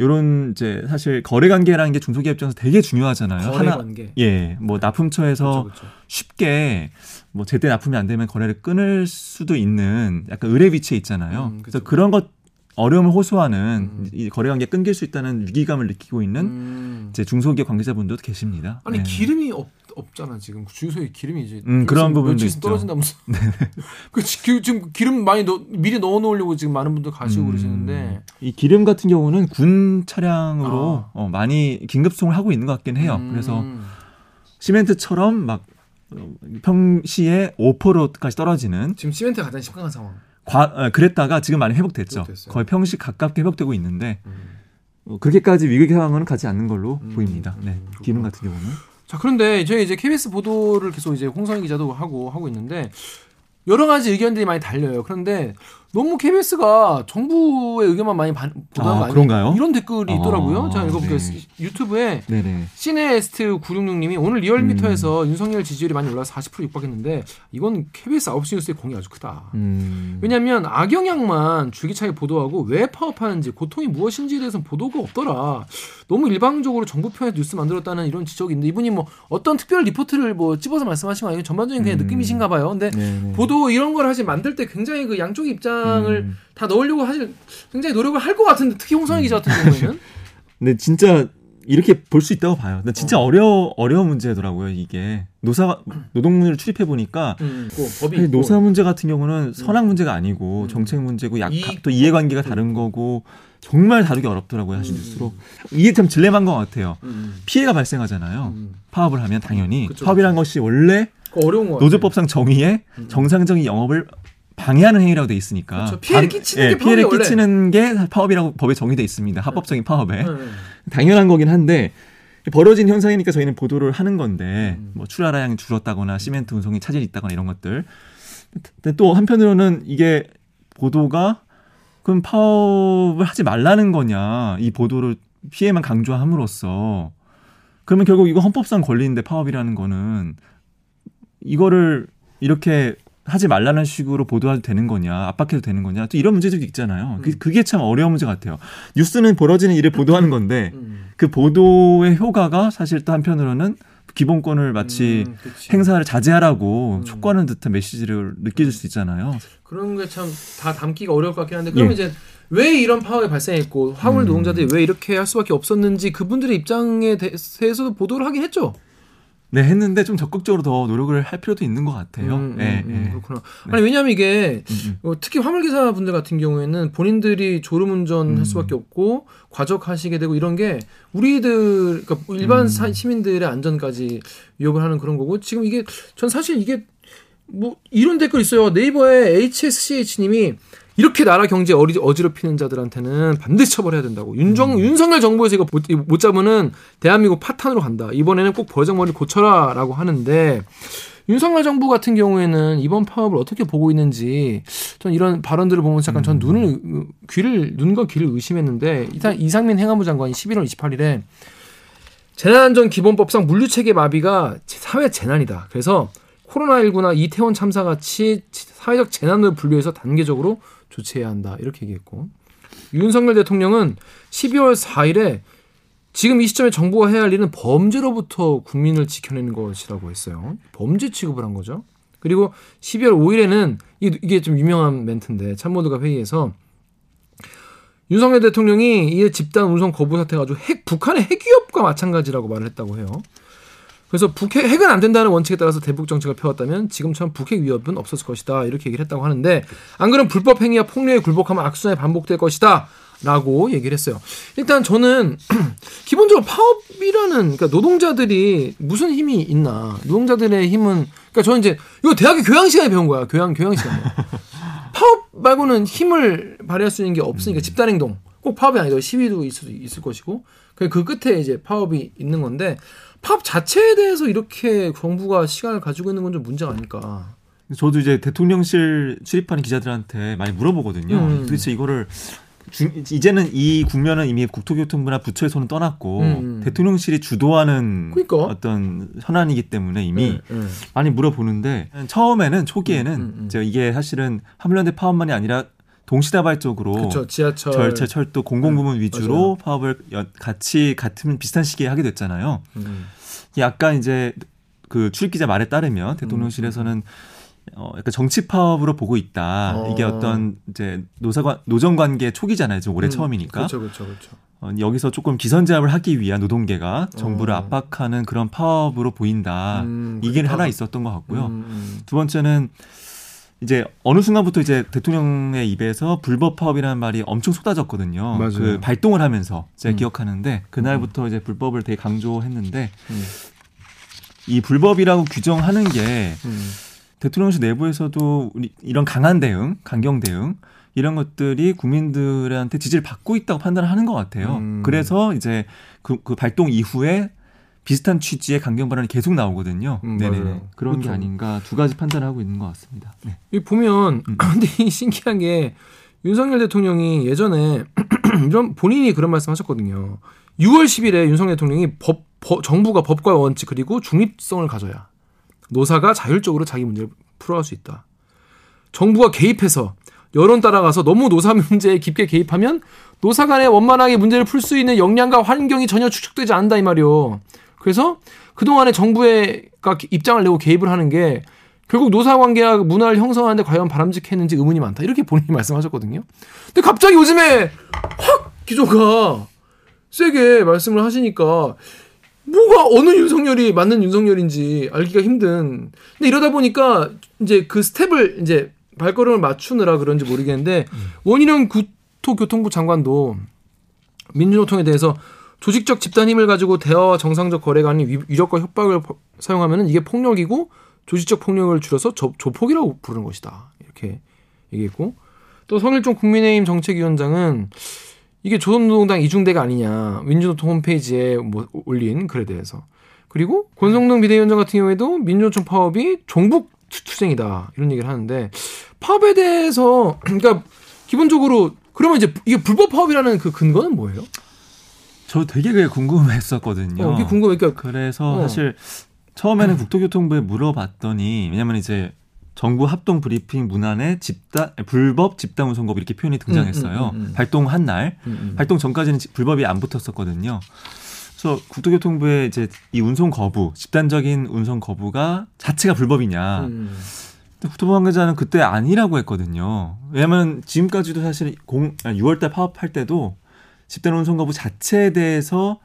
요런 이제 사실 거래 관계라는 게 중소기업 입장에서 되게 중요하잖아요. 거래 하나 관계. 예, 뭐 납품처에서 그렇죠, 그렇죠. 쉽게 뭐 제때 납품이 안 되면 거래를 끊을 수도 있는 약간 의뢰 위치에 있잖아요. 음, 그쵸. 그래서 그런 것 어려움을 호소하는 음. 이 거래 관계 끊길 수 있다는 위기감을 느끼고 있는 음. 이제 중소기업 관계자분들도 계십니다. 아니 네. 기름이 없, 없잖아 지금 주유소에 기름이 이제 음, 그런 부분도 있죠. 떨어진다면서 <laughs> <laughs> 그 지- 기- 지금 기름 많이 넣, 미리 넣어 놓으려고 지금 많은 분들 가시고 음, 그러시는데 이 기름 같은 경우는 군 차량으로 아. 어, 많이 긴급 수송을 하고 있는 것 같긴 해요. 음. 그래서 시멘트처럼 막 어, 평시에 5%까지 떨어지는 지금 시멘트 가장 심각한 상황. 과, 어, 그랬다가 지금 많이 회복됐죠. 회복됐어요. 거의 평시 가깝게 회복되고 있는데 음. 어, 그렇게까지 위기 상황은 가지 않는 걸로 음, 보입니다. 네, 음, 기름. 같은 경우는. 자 그런데 저희 이제 KBS 보도를 계속 이제 홍성희 기자도 하고 하고 있는데 여러 가지 의견들이 많이 달려요. 그런데 너무 KBS가 정부의 의견만 많이 반- 보도한 아, 거? 그런가요? 이런 댓글이 아, 있더라고요. 제가 읽어볼게요. 네. 유튜브에 네네. 시네스트 966님이 오늘 리얼미터에서 음. 윤석열 지지율이 많이 올라서 40% 육박했는데 이건 KBS 9시 뉴스의 공이 아주 크다. 음. 왜냐하면 악영향만 줄기차게 보도하고 왜 파업하는지 고통이 무엇인지에 대해서는 보도가 없더라. 너무 일방적으로 정부 편에서 뉴스 만들었다는 이런 지적이 있는데 이분이 뭐 어떤 특별 리포트를 뭐 집어서 말씀하신 거 아니에요? 전반적인 그냥 음. 느낌이신가 봐요. 근데 네네. 보도 이런 걸 사실 만들 때 굉장히 그 양쪽 입장 을 음. 다 넣으려고 사실 굉장히 노력을 할 것 같은데 특히 홍성희 기자 같은 경우에는 <laughs> 근데 진짜 이렇게 볼 수 있다고 봐요. 근데 진짜 어. 어. 려 어려운 문제더라고요. 이게 노사 노동문을 출입해 보니까 음, 그 법이. 노사 문제 같은 경우는 선악 문제가 아니고 음. 정책 문제고 약, 이익- 또 이해관계가 다른 거고 정말 다루기 어렵더라고요. 사실 음. 뉴스로 이게 참 딜레마인 것 같아요. 음, 피해가 발생하잖아요. 음. 파업을 하면 당연히 그쵸, 파업이란 것이 원래 그거 어려운 거. 노조법상 정의에 음. 정상적인 영업을 방해하는 행위라고 돼 있으니까 그렇죠. 피해를 방- 끼치는 예, 게 피해를 파업이 원래. 끼치는 게 파업이라고 법에 정의돼 있습니다. 합법적인 파업에 네, 네. 당연한 거긴 한데 벌어진 현상이니까 저희는 보도를 하는 건데 음. 뭐 출하량이 줄었다거나 시멘트 운송이 차질이 있다거나 이런 것들. 근데 또 한편으로는 이게 보도가 그럼 파업을 하지 말라는 거냐 이 보도를 피해만 강조함으로써 그러면 결국 이거 헌법상 권리인데 파업이라는 거는 이거를 이렇게 하지 말라는 식으로 보도해도 되는 거냐 압박해도 되는 거냐 또 이런 문제들도 있잖아요. 그- 음. 그 게 참 어려운 문제 같아요. 뉴스는 벌어지는 일을 보도하는 건데 음. 그 보도의 효과가 사실 또 한편으로는 기본권을 마치 음. 행사를 자제하라고 음. 촉구하는 듯한 메시지를 느껴질 수 있잖아요. 그런 게 참 다 담기가 어려울 것 같긴 한데 그러면 예. 이제 왜 이런 파업이 발생했고 화물 음. 노동자들이 왜 이렇게 할 수밖에 없었는지 그분들의 입장에 대해서도 보도를 하긴 했죠. 네, 했는데 좀 적극적으로 더 노력을 할 필요도 있는 것 같아요. 음, 네, 음, 음, 네. 그렇구나. 네. 아니 왜냐하면 이게 음, 음. 어, 특히 화물 기사 분들 같은 경우에는 본인들이 졸음운전 할 음. 수밖에 없고 과적하시게 되고 이런 게 우리들 그러니까 일반 음. 사- 시민들의 안전까지 위협을 하는 그런 거고 지금 이게 전 사실 이게 뭐 이런 댓글 있어요 네이버에 HSCH님이 이렇게 나라 경제 어리, 어지럽히는 자들한테는 반드시 처벌해야 된다고. 윤정, 음. 윤석열 정부에서 이거 못, 못 잡으면 대한민국 파탄으로 간다. 이번에는 꼭 버정머리 고쳐라. 라고 하는데, 윤석열 정부 같은 경우에는 이번 파업을 어떻게 보고 있는지, 전 이런 발언들을 보면서 약간 전 음. 눈을, 의- 귀를, 눈과 귀를 의심했는데, 일단 이상민 행안부 장관이 11월 28일에 재난안전 기본법상 물류체계 마비가 사회 재난이다. 그래서 코로나19나 이태원 참사 같이 사회적 재난으로 분류해서 단계적으로 조치해야 한다. 이렇게 얘기했고 윤석열 대통령은 12월 4일에 지금 이 시점에 정부가 해야 할 일은 범죄로부터 국민을 지켜내는 것이라고 했어요. 범죄 취급을 한 거죠. 그리고 12월 5일에는 이게 좀 유명한 멘트인데 참모들과 회의에서 윤석열 대통령이 이 집단 운송 거부 사태 가지고 핵 북한의 핵 위협과 마찬가지라고 말을 했다고 해요. 그래서 북핵 핵은 안 된다는 원칙에 따라서 대북 정책을 펴왔다면 지금처럼 북핵 위협은 없었을 것이다. 이렇게 얘기를 했다고 하는데 안 그러면 불법 행위와 폭력에 굴복하면 악순환이 반복될 것이다 라고 얘기를 했어요. 일단 저는 <clears throat> 기본적으로 파업이라는 그러니까 노동자들이 무슨 힘이 있나. 노동자들의 힘은 그러니까 저는 이제 이거 대학교 교양 시간에 배운 거야. 교양 교양 시간에. <laughs> 파업 말고는 힘을 발휘할 수 있는 게 없으니까 집단 행동. 꼭 파업이 아니라 시위도 있을 수 있을 것이고. 그그 끝에 이제 파업이 있는 건데 파업 자체에 대해서 이렇게 정부가 시간을 가지고 있는 건 좀 문제가 아닐까. 저도 이제 대통령실 출입하는 기자들한테 많이 물어보거든요. 음. 도대체 이거를 주- 이제는 이 국면은 이미 국토교통부나 부처의 손은 떠났고 음. 대통령실이 주도하는 그러니까. 어떤 현안이기 때문에 이미 네, 네. 많이 물어보는데 처음에는 초기에는 음, 음, 음. 제가 이게 사실은 화물연대 파업만이 아니라 동시다발적으로 그쵸, 지하철, 절차, 철도, 공공부문 위주로 맞아요. 파업을 같이 같은 비슷한 시기에 하게 됐잖아요. 음. 약간 이제 그 출입기자 말에 따르면 대통령실에서는 음. 어, 약간 정치 파업으로 보고 있다. 어. 이게 어떤 이제 노사관 노정 관계 초기잖아요. 지금 올해 음, 처음이니까. 그렇죠, 그렇죠, 그렇죠. 어, 여기서 조금 기선제압을 하기 위한 노동계가 정부를 어. 압박하는 그런 파업으로 보인다. 음, 이게 하나 있었던 것 같고요. 음, 음. 두 번째는 이제 어느 순간부터 이제 대통령의 입에서 불법 파업이라는 말이 엄청 쏟아졌거든요. 맞아요. 그 발동을 하면서 제가 음. 기억하는데 그날부터 이제 불법을 되게 강조했는데 음. 이 불법이라고 규정하는 게 음. 대통령실 내부에서도 이런 강한 대응, 강경 대응 이런 것들이 국민들한테 지지를 받고 있다고 판단을 하는 것 같아요. 음. 그래서 이제 그, 그 발동 이후에 비슷한 취지의 강경 발언이 계속 나오거든요. 음, 네네 그런 그렇죠. 게 아닌가 두 가지 판단을 하고 있는 것 같습니다. 네. 이 보면 음. <clears throat> 근데 신기한 게 윤석열 대통령이 예전에 <clears throat> 이런 본인이 그런 말씀하셨거든요. 6월 10일에 윤석열 대통령이 법, 법 정부가 법과 원칙 그리고 중립성을 가져야 노사가 자율적으로 자기 문제를 풀어갈 수 있다. 정부가 개입해서 여론 따라가서 너무 노사 <laughs> 문제에 깊게 개입하면 노사 간에 원만하게 문제를 풀 수 있는 역량과 환경이 전혀 축적되지 않는다 이 말이요. 그래서 그동안에 정부가 입장을 내고 개입을 하는 게 결국 노사 관계와 문화를 형성하는데 과연 바람직했는지 의문이 많다. 이렇게 본인이 <laughs> 말씀하셨거든요. 근데 갑자기 요즘에 확 기조가 세게 말씀을 하시니까 뭐가 어느 윤석열이 맞는 윤석열인지 알기가 힘든. 근데 이러다 보니까 이제 그 스텝을 이제 발걸음을 맞추느라 그런지 모르겠는데 음. 원희룡 국토교통부 장관도 민주노통에 대해서 조직적 집단 힘을 가지고 대화와 정상적 거래가 아닌 위력과 협박을 사용하면 이게 폭력이고 조직적 폭력을 줄여서 조, 조폭이라고 부르는 것이다. 이렇게 얘기했고 또 성일종 국민의힘 정책위원장은 이게 조선노동당 이중대가 아니냐 민주노총 홈페이지에 뭐 올린 글에 대해서 그리고 권성동 비대위원장 같은 경우에도 민주노총 파업이 종북 투쟁이다 이런 얘기를 하는데 파업에 대해서 그러니까 기본적으로 그러면 이제 이게 불법 파업이라는 그 근거는 뭐예요? 저 되게 그게 궁금했었거든요. 어, 궁금해. 그러니까 그래서 어. 사실 처음에는 국토교통부에 물어봤더니 왜냐면 이제 정부 합동 브리핑 문안에 집단 불법 집단 운송법 이렇게 표현이 등장했어요. 음, 음, 음, 음. 발동한 날, 음, 음. 발동 전까지는 불법이 안 붙었었거든요. 그래서 국토교통부의 이제 이 운송 거부, 집단적인 운송 거부가 자체가 불법이냐. 국토부 관계자는 그때 아니라고 했거든요. 왜냐하면 지금까지도 사실 공, 6월달 파업할 때도 집단 운송 거부 자체에 대해서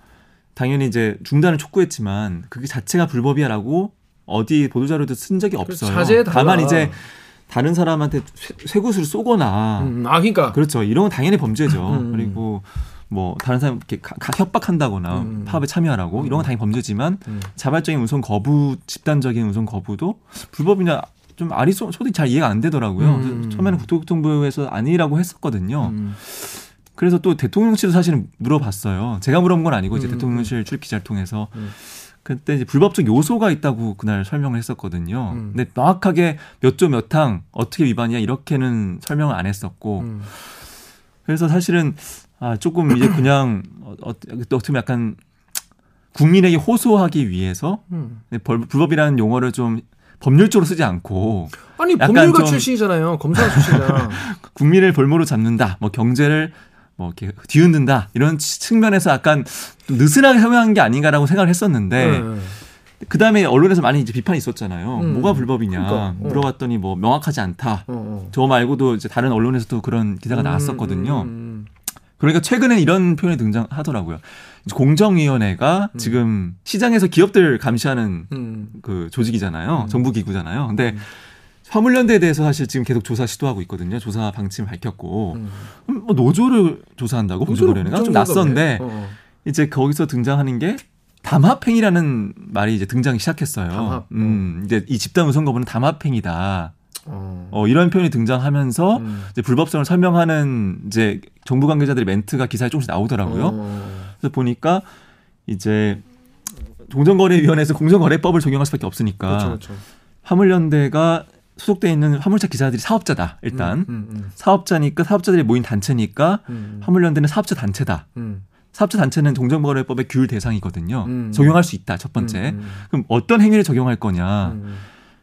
당연히 이제 중단을 촉구했지만 그게 자체가 불법이야라고 어디 보도자료도 쓴 적이 없어요. 다만 이제 다른 사람한테 쇠구슬을 쏘거나 음, 음, 아 그러니까 그렇죠. 이런 건 당연히 범죄죠. 음. 그리고 뭐 다른 사람 이렇게 가, 가, 협박한다거나 음. 파업에 참여하라고 음. 이런 건 당연히 범죄지만 음. 자발적인 운송 거부, 집단적인 운송 거부도 불법이냐 좀 아리소 소리 잘 이해가 안 되더라고요. 처음에는 국토교통부에서 아니라고 했었거든요. 그래서 또 대통령실도 사실은 물어봤어요. 제가 물어본 건 아니고 이제 대통령실 출입 기자를 통해서 그때 이제 불법적 요소가 있다고 그날 설명을 했었거든요. 음. 근데 명확하게 몇 조 몇 항 어떻게 위반이야 이렇게는 설명을 안 했었고 음. 그래서 사실은 아 조금 이제 그냥 어, 어 어떻게 보면 약간 국민에게 호소하기 위해서 음. 불법이라는 용어를 좀 법률적으로 쓰지 않고 아니 법률가 출신이잖아요 검사 출신이야 <laughs> 국민을 볼모로 잡는다 뭐 경제를 뭐 이렇게 뒤흔든다 이런 측면에서 약간 느슨하게 설명한 게 아닌가라고 생각을 했었는데 네. 그 다음에 언론에서 많이 이제 비판이 있었잖아요. 음. 뭐가 불법이냐 그러니까, 어. 물어봤더니 뭐 명확하지 않다. 어, 어. 저 말고도 이제 다른 언론에서도 그런 기사가 음, 나왔었거든요. 음, 음. 그러니까 최근에 이런 표현이 등장하더라고요. 공정위원회가 음. 지금 시장에서 기업들 감시하는 음. 그 조직이잖아요. 정부 기구잖아요. 근데 화물연대에 대해서 사실 지금 계속 조사 시도하고 있거든요. 조사 방침 밝혔고 음. 음뭐 노조를 조사한다고 공정거래가 좀 낯선데 어, 어. 이제 거기서 등장하는 게 담합행위라는 말이 이제 등장이 시작했어요. 담합. 음, 어. 이제 이 집단 우선 거부는 담합행위다. 어. 어, 이런 표현이 등장하면서 음. 이제 불법성을 설명하는 이제 정부 관계자들의 멘트가 기사에 조금씩 나오더라고요. 어. 그래서 보니까 이제 공정거래위원회에서 공정거래법을 적용할 수밖에 없으니까 그렇죠, 그렇죠. 화물연대가 소속돼 있는 화물차 기사들이 사업자다. 일단 음, 음, 음. 사업자니까 사업자들이 모인 단체니까 음. 화물연대는 사업자 단체다. 음. 사업자 단체는 종정거래법의 규율 대상이거든요. 음. 적용할 수 있다. 첫 번째. 그럼 어떤 행위를 적용할 거냐?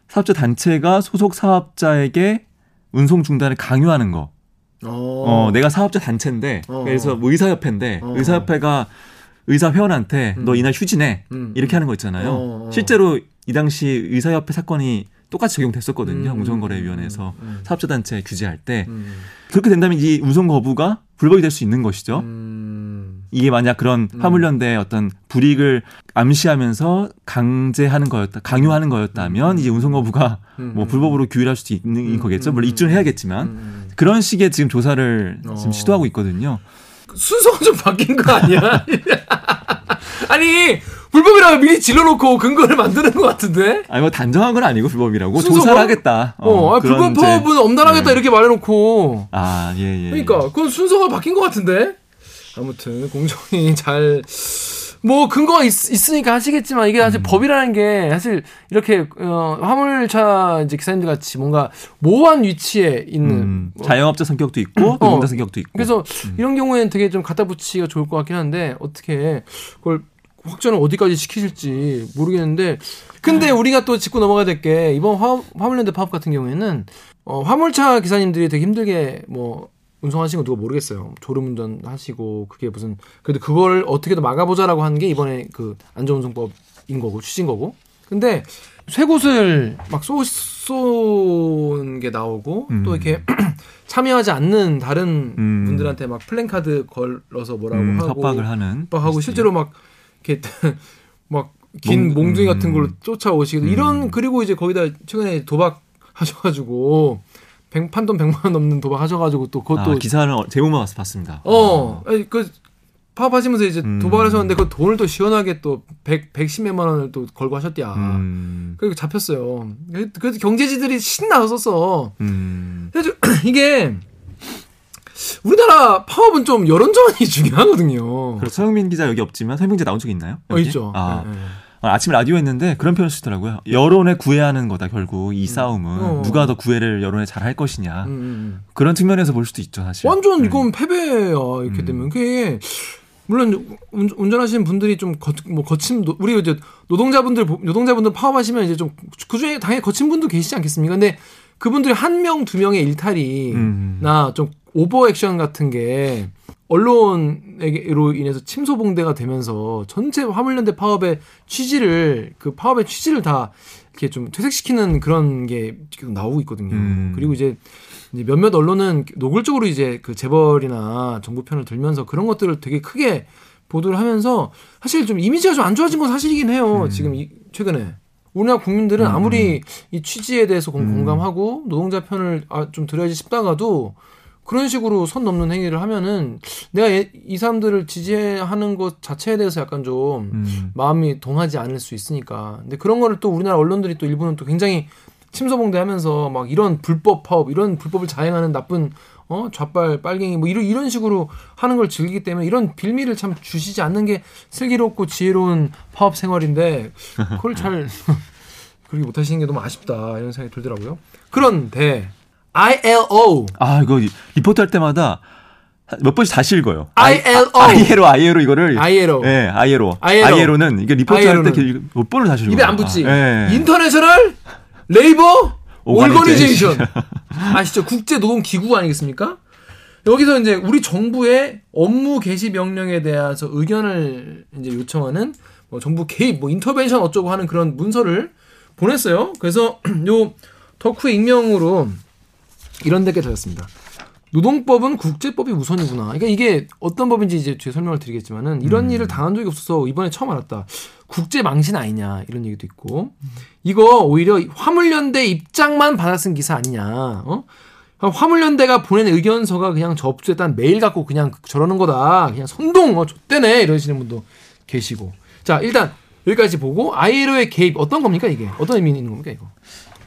사업자 단체가 소속 사업자에게 운송 중단을 강요하는 거. 어, 어 내가 사업자 단체인데 어. 그래서 뭐 의사협회인데 어. 의사협회가 의사 회원한테 음. 너 이날 휴지내 음. 이렇게 하는 거 있잖아요. 어. 실제로 이 당시 의사협회 사건이 똑같이 적용됐었거든요. 음. 운송거래위원회에서 음. 음. 사업자 단체 규제할 때 음. 그렇게 된다면 이 운송 거부가 불법이 될 수 있는 것이죠. 음. 이게 만약 그런 음. 화물연대의 어떤 불이익을 암시하면서 강제하는 거였다, 강요하는 거였다면 이제 운송 거부가 뭐 불법으로 규율할 수도 있는 거겠죠. 물론 입증을 해야겠지만 그런 식의 지금 조사를 어. 지금 시도하고 있거든요. 순서가 좀 바뀐 거 아니야? <laughs> 아니 불법이라고 미리 질러놓고 근거를 <laughs> 만드는 것 같은데? 아니 뭐 단정한 건 아니고 불법이라고 조사를 뭐? 하겠다. 어, 어 아, 불법 파업은 엄단하겠다 네. 이렇게 말해놓고. 아 예, 예. 그러니까 그건 순서가 바뀐 것 같은데? 아무튼 공정이 <laughs> 잘. 뭐 근거가 있, 으니까 하시겠지만 이게 사실 음. 법이라는 게 사실 이렇게 어, 화물차 이제 기사님들 같이 뭔가 모호한 위치에 있는 음. 뭐 자영업자 성격도 있고 노동자 어. 성격도 있고 그래서 음. 이런 경우에는 되게 좀 갖다 붙이기가 좋을 것 같긴 한데 어떻게 그걸 확전을 어디까지 시키실지 모르겠는데 근데 음. 우리가 또 짚고 넘어가야 될 게 이번 화, 화물랜드 파업 같은 경우에는 어, 화물차 기사님들이 되게 힘들게 뭐 운송하시는 거 누가 모르겠어요. 졸음운전 하시고 그게 무슨 그래도 그걸 어떻게든 막아보자라고 한게 이번에 그 안전운송법인 거고 취지인 거고. 근데 쇠곳을 막 쏘, 쏜게 나오고 음. 또 이렇게 <clears throat> 참여하지 않는 다른 음. 분들한테 막 플랜카드 걸어서 뭐라고 음, 하고 협박을 하는 협박하고 실제로 막 이렇게 <laughs> 막긴 몽 둥이 같은 걸로 음. 쫓아오시고 이런 음. 그리고 이제 거기다 최근에 도박 하셔가지고 백, 판돈 100만 원 넘는 도박 하셔가지고 또 그것도 아, 기사를 제목만 봤습니다. 어, 아. 그 파업하시면서 이제 음. 도박을 하셨는데 그 돈을 또 시원하게 또 100, 110몇만 원을 또 걸고 하셨디야. 음. 그리고 잡혔어요. 그래서 경제지들이 신나서 음. 그래서 <clears throat> 이게 우리나라 파업은 좀 여론전이 <laughs> 중요하거든요. 그렇죠. 서영민 기자 여기 없지만 설명제 나온 적 있나요? 어, 있죠. 아. 네, 네. 아, 아침에 라디오 했는데 그런 표현을 쓰더라고요. 여론에 구애하는 거다 결국 이 음. 싸움은 어. 누가 더 구애를 여론에 잘 할 것이냐 음, 음, 음. 그런 측면에서 볼 수도 있죠 사실. 완전 네. 이건 패배야 이렇게 음. 되면 그게 물론 운전하시는 분들이 좀 거, 뭐 거친 우리 이제 노동자분들 노동자분들 파업하시면 이제 좀 그중에 당연히 거친 분도 계시지 않겠습니까? 근데 그분들이 한 명 두 명의 일탈이나 음. 좀 오버 액션 같은 게 언론으로 인해서 침소봉대가 되면서 전체 화물연대 파업의 취지를 그 파업의 취지를 다 이렇게 좀 퇴색시키는 그런 게 계속 나오고 있거든요. 음. 그리고 이제 몇몇 언론은 노골적으로 이제 그 재벌이나 정부 편을 들면서 그런 것들을 되게 크게 보도를 하면서 사실 좀 이미지가 좀 안 좋아진 건 사실이긴 해요. 음. 지금 이, 최근에. 우리나라 국민들은 음. 아무리 이 취지에 대해서 공, 음. 감하고 노동자 편을 아, 좀 들어야지 싶다가도 그런 식으로 선 넘는 행위를 하면은 내가 이 사람들을 지지하는 것 자체에 대해서 약간 좀 음. 마음이 동하지 않을 수 있으니까. 근데 그런 거를 또 우리나라 언론들이 또 일부는 또 굉장히 침소봉대하면서 막 이런 불법 파업, 이런 불법을 자행하는 나쁜 어 좌빨 빨갱이 뭐 이런 이런 식으로 하는 걸 즐기기 때문에 이런 빌미를 참 주시지 않는 게 슬기롭고 지혜로운 파업 생활인데 그걸 잘 <laughs> 그렇게 못 하시는 게 너무 아쉽다 이런 생각이 들더라고요. 그런데 ILO. 아, 이거 리포트 할 때마다 몇 번씩 다시 읽어요. ILO. ILO, ILO 이거를. ILO. 예, ILO. ILO. 는 이게 리포트 할 때 몇 번을 다시 읽어요. 입에 안 붙지. 아, 예. International Labor Organization. <laughs> 아시죠? 국제 노동 기구 아니겠습니까? 여기서 이제 우리 정부의 업무 개시 명령에 대해서 의견을 이제 요청하는 뭐 정부 개입, 뭐 intervention 어쩌고 하는 그런 문서를 보냈어요. 그래서 <clears throat> 요 덕후 익명으로 이런 데게 적었습니다. 노동법은 국제법이 우선이구나. 그러니까 이게 어떤 법인지 이제 뒤에 설명을 드리겠지만은 이런 음. 일을 당한 적이 없어서 이번에 처음 알았다. 국제 망신 아니냐 이런 얘기도 있고 이거 오히려 화물연대 입장만 받아 쓴 기사 아니냐. 어? 화물연대가 보낸 의견서가 그냥 접수했다는 메일 갖고 그냥 저러는 거다. 그냥 선동 어 좆대네 이러시는 분도 계시고. 자 일단 여기까지 보고 아이에로의 개입 어떤 겁니까 이게 어떤 의미 있는 겁니까 이거?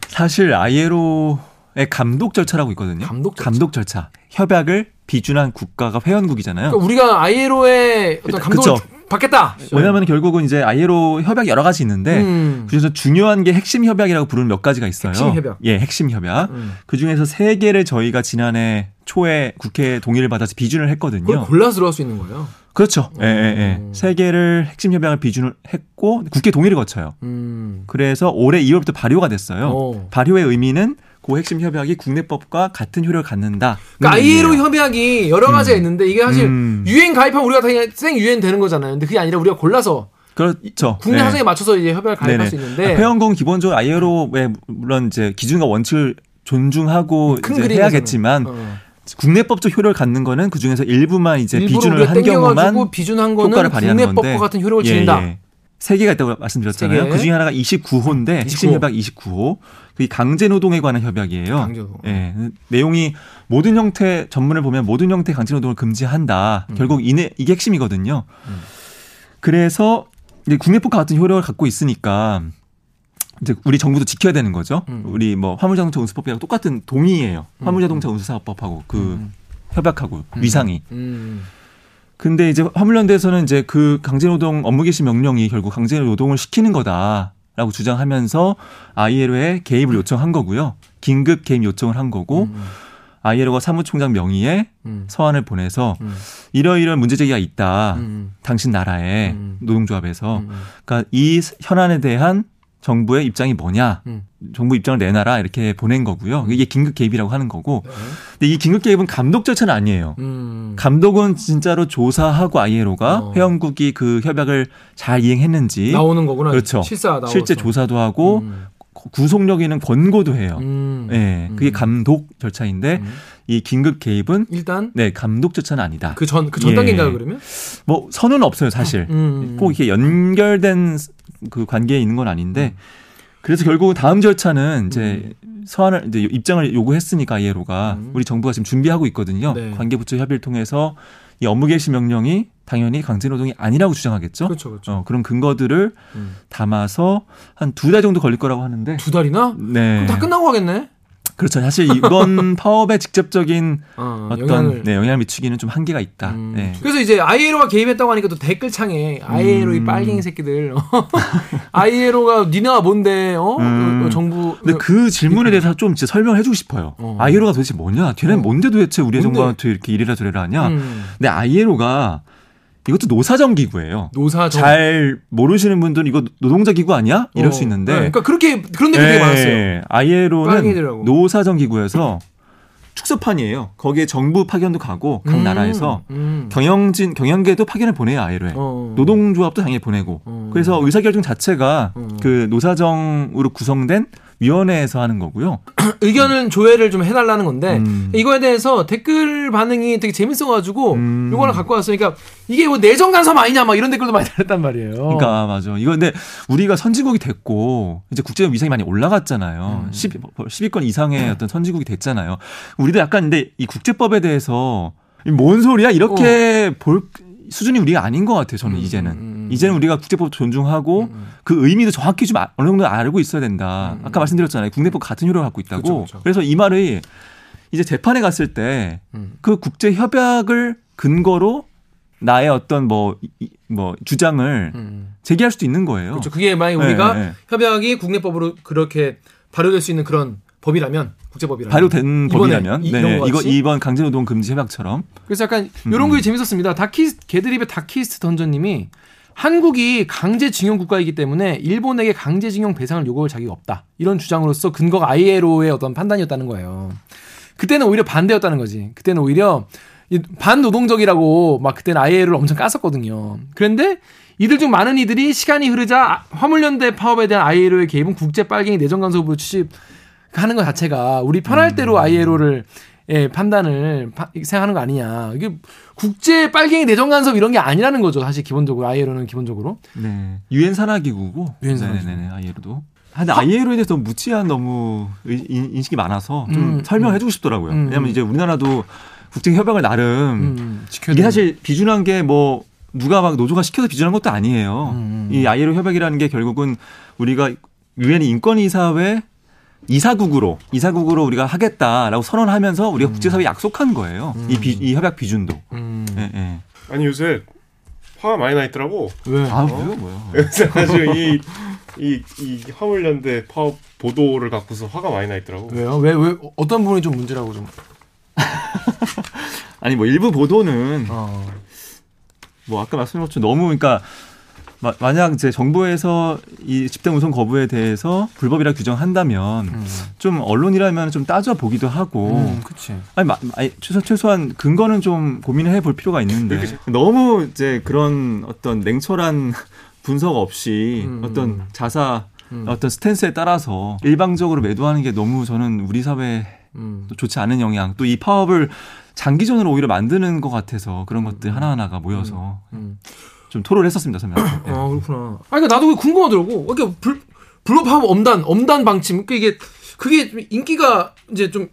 사실 아이에로 의 감독 절차라고 있거든요. 감독 절차. 감독 절차. 협약을 비준한 국가가 회원국이잖아요. 그러니까 우리가 ILO의 어떤 그쵸. 받겠다. 왜냐하면 결국은 이제 ILO 협약 여러 가지 있는데 음. 그중에서 중요한 게 핵심 협약이라고 부르는 몇 가지가 있어요. 핵심 협약. 예, 핵심 협약. 음. 그 중에서 세 개를 저희가 지난해 초에 국회 동의를 받아서 비준을 했거든요. 그걸 골라서 들어갈 수 있는 거예요. 그렇죠. 예, 예, 예. 음. 세 개를 핵심 협약을 비준을 했고 국회 동의를 거쳐요. 음. 그래서 올해 2월부터 발효가 됐어요. 오. 발효의 의미는 그 핵심 협약이 국내법과 같은 효력을 갖는다. 그러니까 ILO 협약이 여러 가지가 음. 있는데 이게 사실 음. 유엔 가입하면 우리가 그냥 생 유엔 되는 거잖아요. 근데 그게 아니라 우리가 골라서 그렇죠. 국내 네. 사정에 맞춰서 이제 협약을 가입할 네네. 수 있는데 회원국은 기본적으로 ILO의 물론 이제 기준과 원칙을 존중하고 이제 해야겠지만 어. 국내법적 효력을 갖는 거는 그 중에서 일부만 이제 비준을 한 경우만 비준한 거는 효과를 발휘하는 국내법과 같은 효력을 지닌다. 예, 예. 세 개가 있다고 말씀드렸잖아요. 그 중에 하나가 29호인데 29호. 핵심 협약 29호. 그 강제 노동에 관한 협약이에요. 강제 노동. 예. 내용이 모든 형태 전문을 보면 모든 형태 강제 노동을 금지한다. 음. 결국 이내 이게 핵심이거든요. 음. 그래서 국내법과 같은 효력을 갖고 있으니까 이제 우리 정부도 지켜야 되는 거죠. 음. 우리 뭐 화물자동차 운수법이랑 똑같은 동의예요. 음. 화물자동차 운수사업법하고 그 음. 협약하고 음. 위상이. 근데 이제 화물연대에서는 이제 그 강제노동 업무 개시 명령이 결국 강제노동을 시키는 거다라고 주장하면서 ILO에 개입을 요청한 거고요. 긴급 개입 요청을 한 거고 음. ILO가 사무총장 명의의 음. 서한을 보내서 음. 이러이러한 문제 제기가 있다. 음. 당신 나라의 음. 노동조합에서 음. 그러니까 이 현안에 대한 정부의 입장이 뭐냐, 음. 정부 입장을 내놔라 이렇게 보낸 거고요. 이게 긴급 개입이라고 하는 거고. 네. 근데 이 긴급 개입은 감독 절차는 아니에요. 음. 감독은 진짜로 조사하고 ILO가 어. 회원국이 그 협약을 잘 이행했는지 나오는 거구나. 그렇죠. 실사 실제 조사도 하고 음. 구속력 있는 권고도 해요. 음. 네, 그게 감독 절차인데 음. 이 긴급 개입은 일단 네 감독 절차는 아니다. 그 전 그전 예. 단계인가요 그러면? 뭐 선은 없어요 사실. 음. 꼭 이렇게 연결된 그 관계에 있는 건 아닌데 그래서 결국 다음 절차는 이제 음. 서한을 이제 입장을 요구했으니까 이에로가 음. 우리 정부가 지금 준비하고 있거든요. 네. 관계부처 협의를 통해서 이 업무 개시 명령이 당연히 강제노동이 아니라고 주장하겠죠. 그렇죠, 그렇죠. 어, 그런 근거들을 음. 담아서 한 두 달 정도 걸릴 거라고 하는데. 두 달이나? 네. 그럼 다 끝나고 하겠네. 그렇죠. 사실 이번 <laughs> 파업에 직접적인 어, 떤 영향을. 네, 영향을 미치기는 좀 한계가 있다. 음. 네. 그래서 이제 ILO가 개입했다고 하니까 또 댓글창에 ILO 이 음. 빨갱이 새끼들 <laughs> ILO가 니네가 뭔데 어? 음. 정부 근데 그 질문에 대해서 좀 진짜 설명해 주고 싶어요. 어. ILO가 도대체 뭐냐? 걔는 어. 뭔데 도대체 우리 정부한테 이렇게 이래라 저래라 하냐? 음. 근데 ILO가 이것도 노사정 기구예요. 노사정. 잘 모르시는 분들은 이거 노동자 기구 아니야? 이럴 어, 수 있는데. 네, 그러니까 그렇게 그런 데가 되게 네, 많았어요. ILO는 노사정 기구에서 축소판이에요. 거기에 정부 파견도 가고 각 음, 나라에서 음. 경영진 경영계도 파견을 보내요 아이로에 어. 노동조합도 당연히 보내고 어. 그래서 의사결정 자체가 어. 그 노사정으로 구성된 위원회에서 하는 거고요. <clears throat> 의견을 조회를 좀 해달라는 건데 음. 이거에 대해서 댓글 반응이 되게 재밌어가지고 음. 요거를 갖고. 그러니까 이게 뭐 내정 간섭 아니냐 막 이런 댓글도 많이 달렸단 말이에요. 그러니까 맞아. 이거 근데 우리가 선진국이 됐고 이제 국제적 위상이 많이 올라갔잖아요. 음. 10, 10위권 이상의 <clears throat> 어떤 선진국이 됐잖아요. 우리도 약간 근데 이 국제법에 대해서 뭔 소리야 이렇게 어. 볼 수준이 우리가 아닌 것 같아요. 저는 음, 이제는 음, 음. 이제는 우리가 국제법 존중하고 음, 음. 그 의미도 정확히 좀 아, 어느 정도 알고 있어야 된다. 아까 말씀드렸잖아요. 국내법 같은 효력을 갖고 있다고. 그쵸, 그쵸. 그래서 이 말이 이제 재판에 갔을 때 그 국제 협약을 근거로 나의 어떤 뭐, 뭐, 주장을 제기할 수도 있는 거예요. 그렇죠. 그게 만약 우리가 네, 네. 협약이 국내법으로 그렇게 발효될 수 있는 그런 법이라면 국제법이라면 발효된 법이라면 이, 네, 이거 이번 강제노동 금지 협약처럼 그래서 약간 이런 음. 게 재밌었습니다. 다키 개드립의 다키스트 던전님이 한국이 강제징용 국가이기 때문에 일본에게 강제징용 배상을 요구할 자격이 없다 이런 주장으로서 근거가 ILO의 어떤 판단이었다는 거예요. 그때는 오히려 반대였다는 거지. 그때는 오히려 반노동적이라고 막 그때는 ILO를 엄청 깠었거든요. 그런데 이들 중 많은 이들이 시간이 흐르자 화물연대 파업에 대한 ILO의 개입은 국제 빨갱이 내정 간섭으로 취집 하는 것 자체가 우리 편할 음. 대로 ILO를 예, 판단을 파, 생각하는 거 아니냐. 이게 국제 빨갱이 내정 간섭 이런 게 아니라는 거죠. 사실 기본적으로 ILO는 기본적으로. 네. 유엔 산하 기구고. 유엔 산하 기구. 네네 ILO도. 근데 ILO에 대해서 무지한 너무 인식이 많아서 좀 음, 설명해 주고 싶더라고요. 음, 왜냐면 이제 우리나라도 국제 협약을 나름 음, 이게 사실 비준한 게 뭐 누가 막 노조가 시켜서 비준한 것도 아니에요. 음, 음. 이 ILO 협약이라는 게 결국은 우리가 유엔 인권이사회 이사국으로 이사국으로 우리가 하겠다라고 선언하면서 우리가 음. 국제사회에 약속한 거예요. 음. 이, 비, 이 협약 비준도. 음. 예, 예. 아니 요새 화가 많이 나 있더라고. 왜? 아, 어? 왜요, 뭐야? <laughs> 아주 이, 이, 이 화물연대 파업 보도를 갖고서 화가 많이 나 있더라고. 왜요? 왜, 왜, 어떤 부분이 좀 문제라고 좀. <laughs> 아니, 뭐, 일부 보도는, 어. 뭐, 아까 말씀드린 것처럼 너무, 그러니까, 마, 만약 이제 정부에서 이 집단 우선 거부에 대해서 불법이라 규정한다면 음. 좀 언론이라면 좀 따져 보기도 하고 음, 그치. 아니, 마, 아니 최소, 최소한 근거는 좀 고민을 해 볼 필요가 있는데 너무 이제 그런 어떤 냉철한 <laughs> 분석 없이 음. 어떤 자사 음. 어떤 스탠스에 따라서 일방적으로 매도하는 게 너무 저는 우리 사회에 음. 또 좋지 않은 영향 또 이 파업을 장기전으로 오히려 만드는 것 같아서 그런 것들 하나하나가 모여서 음. 좀 토론을 했었습니다 선배한테. 아 그렇구나. 아 그러니까 나도 그게 궁금하더라고. 이렇게 불 불법하고 엄단 엄단 방침 그러니까 이게 그게 좀 인기가 이제 좀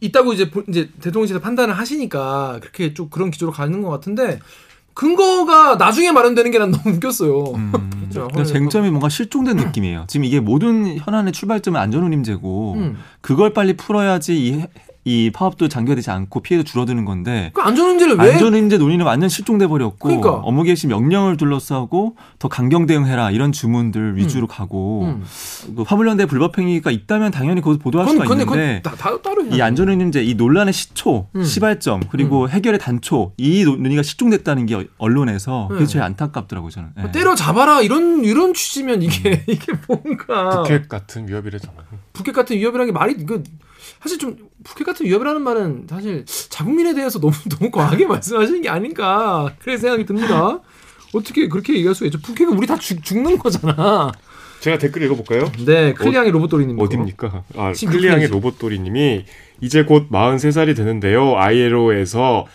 있다고 이제 보- 이제 대통령실에서 판단을 하시니까 그렇게 좀 그런 기조로 가는 것 같은데 근거가 나중에 마련되는 게 난 너무 웃겼어요. 음. <laughs> 그렇죠. 그러니까 쟁점이 뭔가 실종된 느낌이에요. 지금 이게 모든 현안의 출발점은 안전운임제고 음. 그걸 빨리 풀어야지 이, 이 파업도 장기화되지 않고 피해도 줄어드는 건데 그 안전운전을 왜 안전운임제 논의는 완전 실종돼 버렸고 그러니까. 업무 개시 명령을 둘러싸고 더 강경 대응해라 이런 주문들 위주로 가고 음. 그 화물연대 불법행위가 있다면 당연히 거기서 보도할 수가 그건 있는데 그건 다, 다 이 안전운임제 이 논란의 시초, 음. 시발점 그리고 해결의 단초 이 논- 논의가 실종됐다는 게 언론에서 네. 그게 제일 안타깝더라고요 저는. 예. 때려 잡아라 이런 이런 취지면 이게 <laughs> 이게 뭔가 북핵 같은 위협이래잖아요. 북핵 같은 위협이라는 게 말이 그 사실 좀 북핵 같은 위협이라는 말은 사실 자국민에 대해서 너무 <laughs> 너무 과하게 말씀하시는 게 아닌가 그런 생각이 듭니다. 어떻게 그렇게 얘기할 수가 있죠? 북핵은 우리 다 죽, 죽는 거잖아. 제가 댓글 읽어볼까요? 네, 클리앙의 로봇돌이님 어딥니까? 아, 16 클리앙의. 로봇돌이님이 이제 곧 43살이 되는데요. ILO에서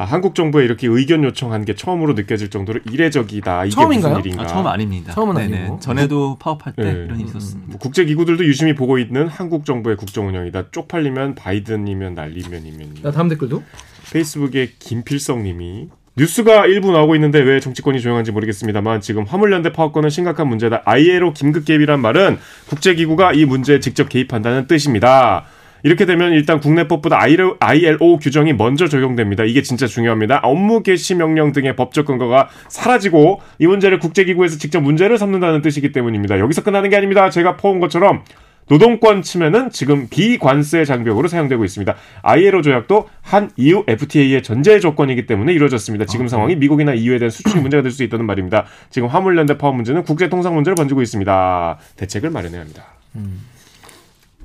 아, 한국 정부에 이렇게 의견 요청한 게 처음으로 느껴질 정도로 이례적이다. 이게 처음인가요? 무슨 일인가? 아, 처음 아닙니다. 처음은 네네. 아니고. 전에도 파업할 때 네. 이런 일이 있었습니다. 뭐 국제 기구들도 유심히 보고 있는 한국 정부의 국정 운영이다. 쪽팔리면 바이든이면 난리면이면. 나 다음 댓글도 페이스북에 김필성님이 뉴스가 일부 나오고 있는데 왜 정치권이 조용한지 모르겠습니다만 지금 화물연대 파업권은 심각한 문제다. ILO 긴급 개입이란 말은 국제기구가 이 문제에 직접 개입한다는 뜻입니다. 이렇게 되면 일단 국내법보다 ILO, 규정이 먼저 적용됩니다. 이게 진짜 중요합니다. 업무 개시 명령 등의 법적 근거가 사라지고 이 문제를 국제기구에서 직접 문제를 삼는다는 뜻이기 때문입니다. 여기서 끝나는 게 아닙니다. 제가 퍼온 것처럼 노동권 침해는 지금 비관세 장벽으로 사용되고 있습니다. ILO 조약도 한 EU FTA의 전제 조건이기 때문에 이루어졌습니다. 지금 상황이 미국이나 EU에 대한 수출이 <clears throat> 문제가 될 수 있다는 말입니다. 지금 화물연대 파업 문제는 국제 통상 문제로 번지고 있습니다. 대책을 마련해야 합니다.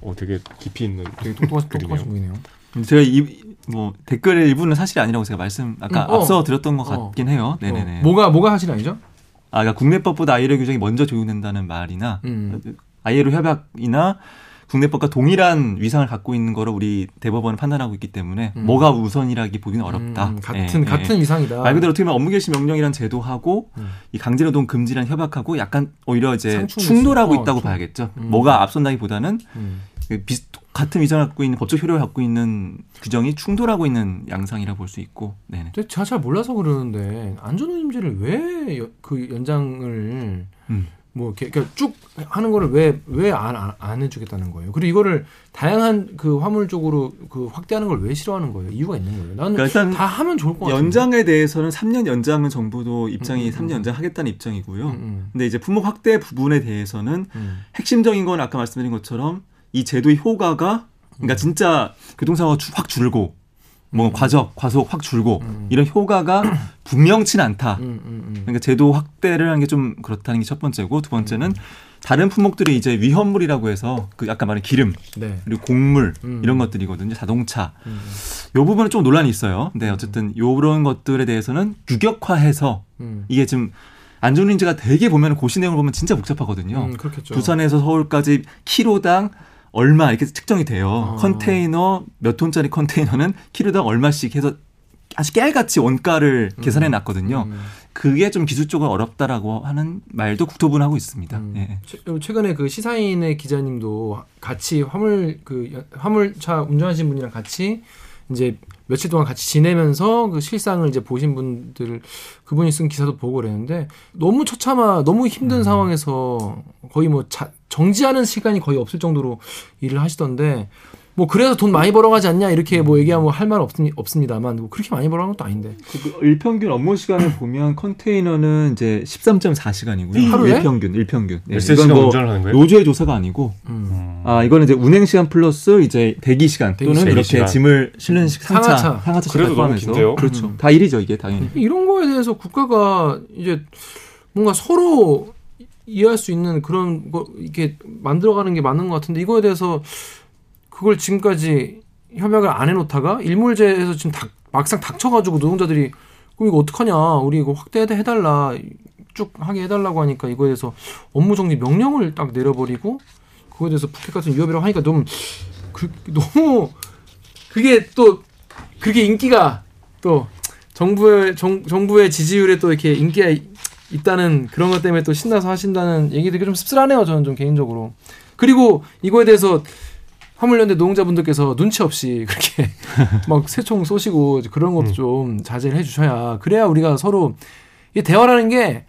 어, 되게 깊이 있는 되게 똑똑하신. <laughs> 똑똑하신 분이네요. 제가 이 뭐 댓글의 일부는 사실이 아니라고 제가 말씀 아까 음, 어. 앞서 드렸던 것 어. 같긴 해요. 네네네. 어, 뭐가 뭐가 하신 아니죠? 아, 그러니까 국내법보다 ILO 규정이 먼저 적용된다는 말이나 음. ILO 협약이나 국내법과 동일한 위상을 갖고 있는 거를 우리 대법원은 판단하고 있기 때문에 음. 뭐가 우선이라기 보기는 어렵다. 음, 같은 예, 같은 예. 이상이다. 말 그대로 어떻게 보면 업무 개시 명령이란 제도하고 음. 이 강제노동 금지란 협약하고 약간 오히려 이제 충돌하고 있어. 어, 있다고 충- 봐야겠죠. 음. 뭐가 앞선다기보다는 음. 그 비슷 같은 위상을 갖고 있는 법적 효력을 갖고 있는 규정이 충돌하고 있는 양상이라 볼 수 있고. 네네. 제가 잘 몰라서 그러는데 안전운임제를 왜 그 연장을 음. 뭐 이렇게 그러니까 쭉 하는 거를 왜 왜 안 안 해주겠다는 거예요? 그리고 이거를 다양한 그 화물 쪽으로 그 확대하는 걸 왜 싫어하는 거예요? 이유가 있는 거예요? 나는 그러니까 일단 다 하면 좋을 것 같은데. 연장에 대해서는 3년 연장은 정부도 입장이 음, 음, 3년 연장하겠다는 입장이고요. 음, 음, 근데 이제 품목 확대 부분에 대해서는 음. 핵심적인 건 아까 말씀드린 것처럼 이 제도의 효과가 그러니까 진짜 교통사고가 주- 확 줄고 뭐 과적, 과속 확 줄고 음. 이런 효과가 <clears throat> 분명치 는 않다. 음, 음, 음. 그러니까 제도 확대를 하는 게좀 그렇다는 게 첫 번째고 두 번째는 다른 품목들이 이제 위험물이라고 해서 그 아까 말한 기름 네. 그리고 곡물 음. 이런 것들이거든요. 자동차. 음, 요 부분은 좀 논란이 있어요. 근데 어쨌든 요런 것들에 대해서는 규격화해서 음. 이게 지금 안전운임제가 되게 보면 고시 내용을 보면 진짜 복잡하거든요. 음, 그렇겠죠. 부산에서 서울까지 키로당 얼마 이렇게 측정이 돼요. 아. 컨테이너 몇 톤짜리 컨테이너는 키로당 얼마씩 해서 아주 깨알같이 원가를 계산해 놨거든요. 음. 그게 좀 기술적으로 어렵다라고 하는 말도 국토부는 하고 있습니다. 음. 예. 최- 최근에 그 시사인의 기자님도 같이 화물 그 연- 화물차 운전하신 분이랑 같이 이제 며칠 동안 같이 지내면서 그 실상을 이제 보신 분들 그분이 쓴 기사도 보고 그랬는데 너무 처참하 너무 힘든 상황에서 거의 뭐 자, 정지하는 시간이 거의 없을 정도로 일을 하시던데 뭐 그래서 돈 많이 벌어가지 않냐 이렇게 뭐 얘기하면 할말 없습니다만 뭐 그렇게 많이 벌어간 것도 아닌데 그 일평균 업무 시간을 <clears throat> 보면 컨테이너는 이제 13.4시간이고요. 하루에? 일평균, 일평균. 네, 이건 뭐 운전을 하는 거예요? 노조의 조사가 아니고 음. 아 이거는 이제 운행 시간 플러스 이제 대기 시간 대기 또는 시간. 이렇게 시간. 짐을 실는 시- 상차, 상하차. 상하차 시간 포함해서? 그렇죠. 음. 다 일이죠 이게 당연히. 이런 거에 대해서 국가가 이제 뭔가 서로 이해할 수 있는 그런 거 이렇게 만들어가는 게 맞는 것 같은데 이거에 대해서 그걸 지금까지 협약을 안 해놓다가 일몰제에서 지금 닥, 막상 닥쳐가지고 노동자들이 그럼 이거 어떡하냐? 우리 이거 확대해달라. 쭉 하게 해달라고 하니까 이거에 대해서 업무 정리 명령을 딱 내려버리고 그거에 대해서 푸켓 같은 위협이라고 하니까 좀 그, 너무 그게 또 그렇게 인기가 또 정부의 정, 정부의 지지율에 또 이렇게 인기가 있다는 그런 것 때문에 또 신나서 하신다는 얘기들이 좀 씁쓸하네요. 저는 좀 개인적으로. 그리고 이거에 대해서 화물연대 노동자분들께서 눈치 없이 <laughs> 그렇게 막 새총 쏘시고 그런 것도 음. 좀 자제를 해주셔야 그래야 우리가 서로 이 대화라는 게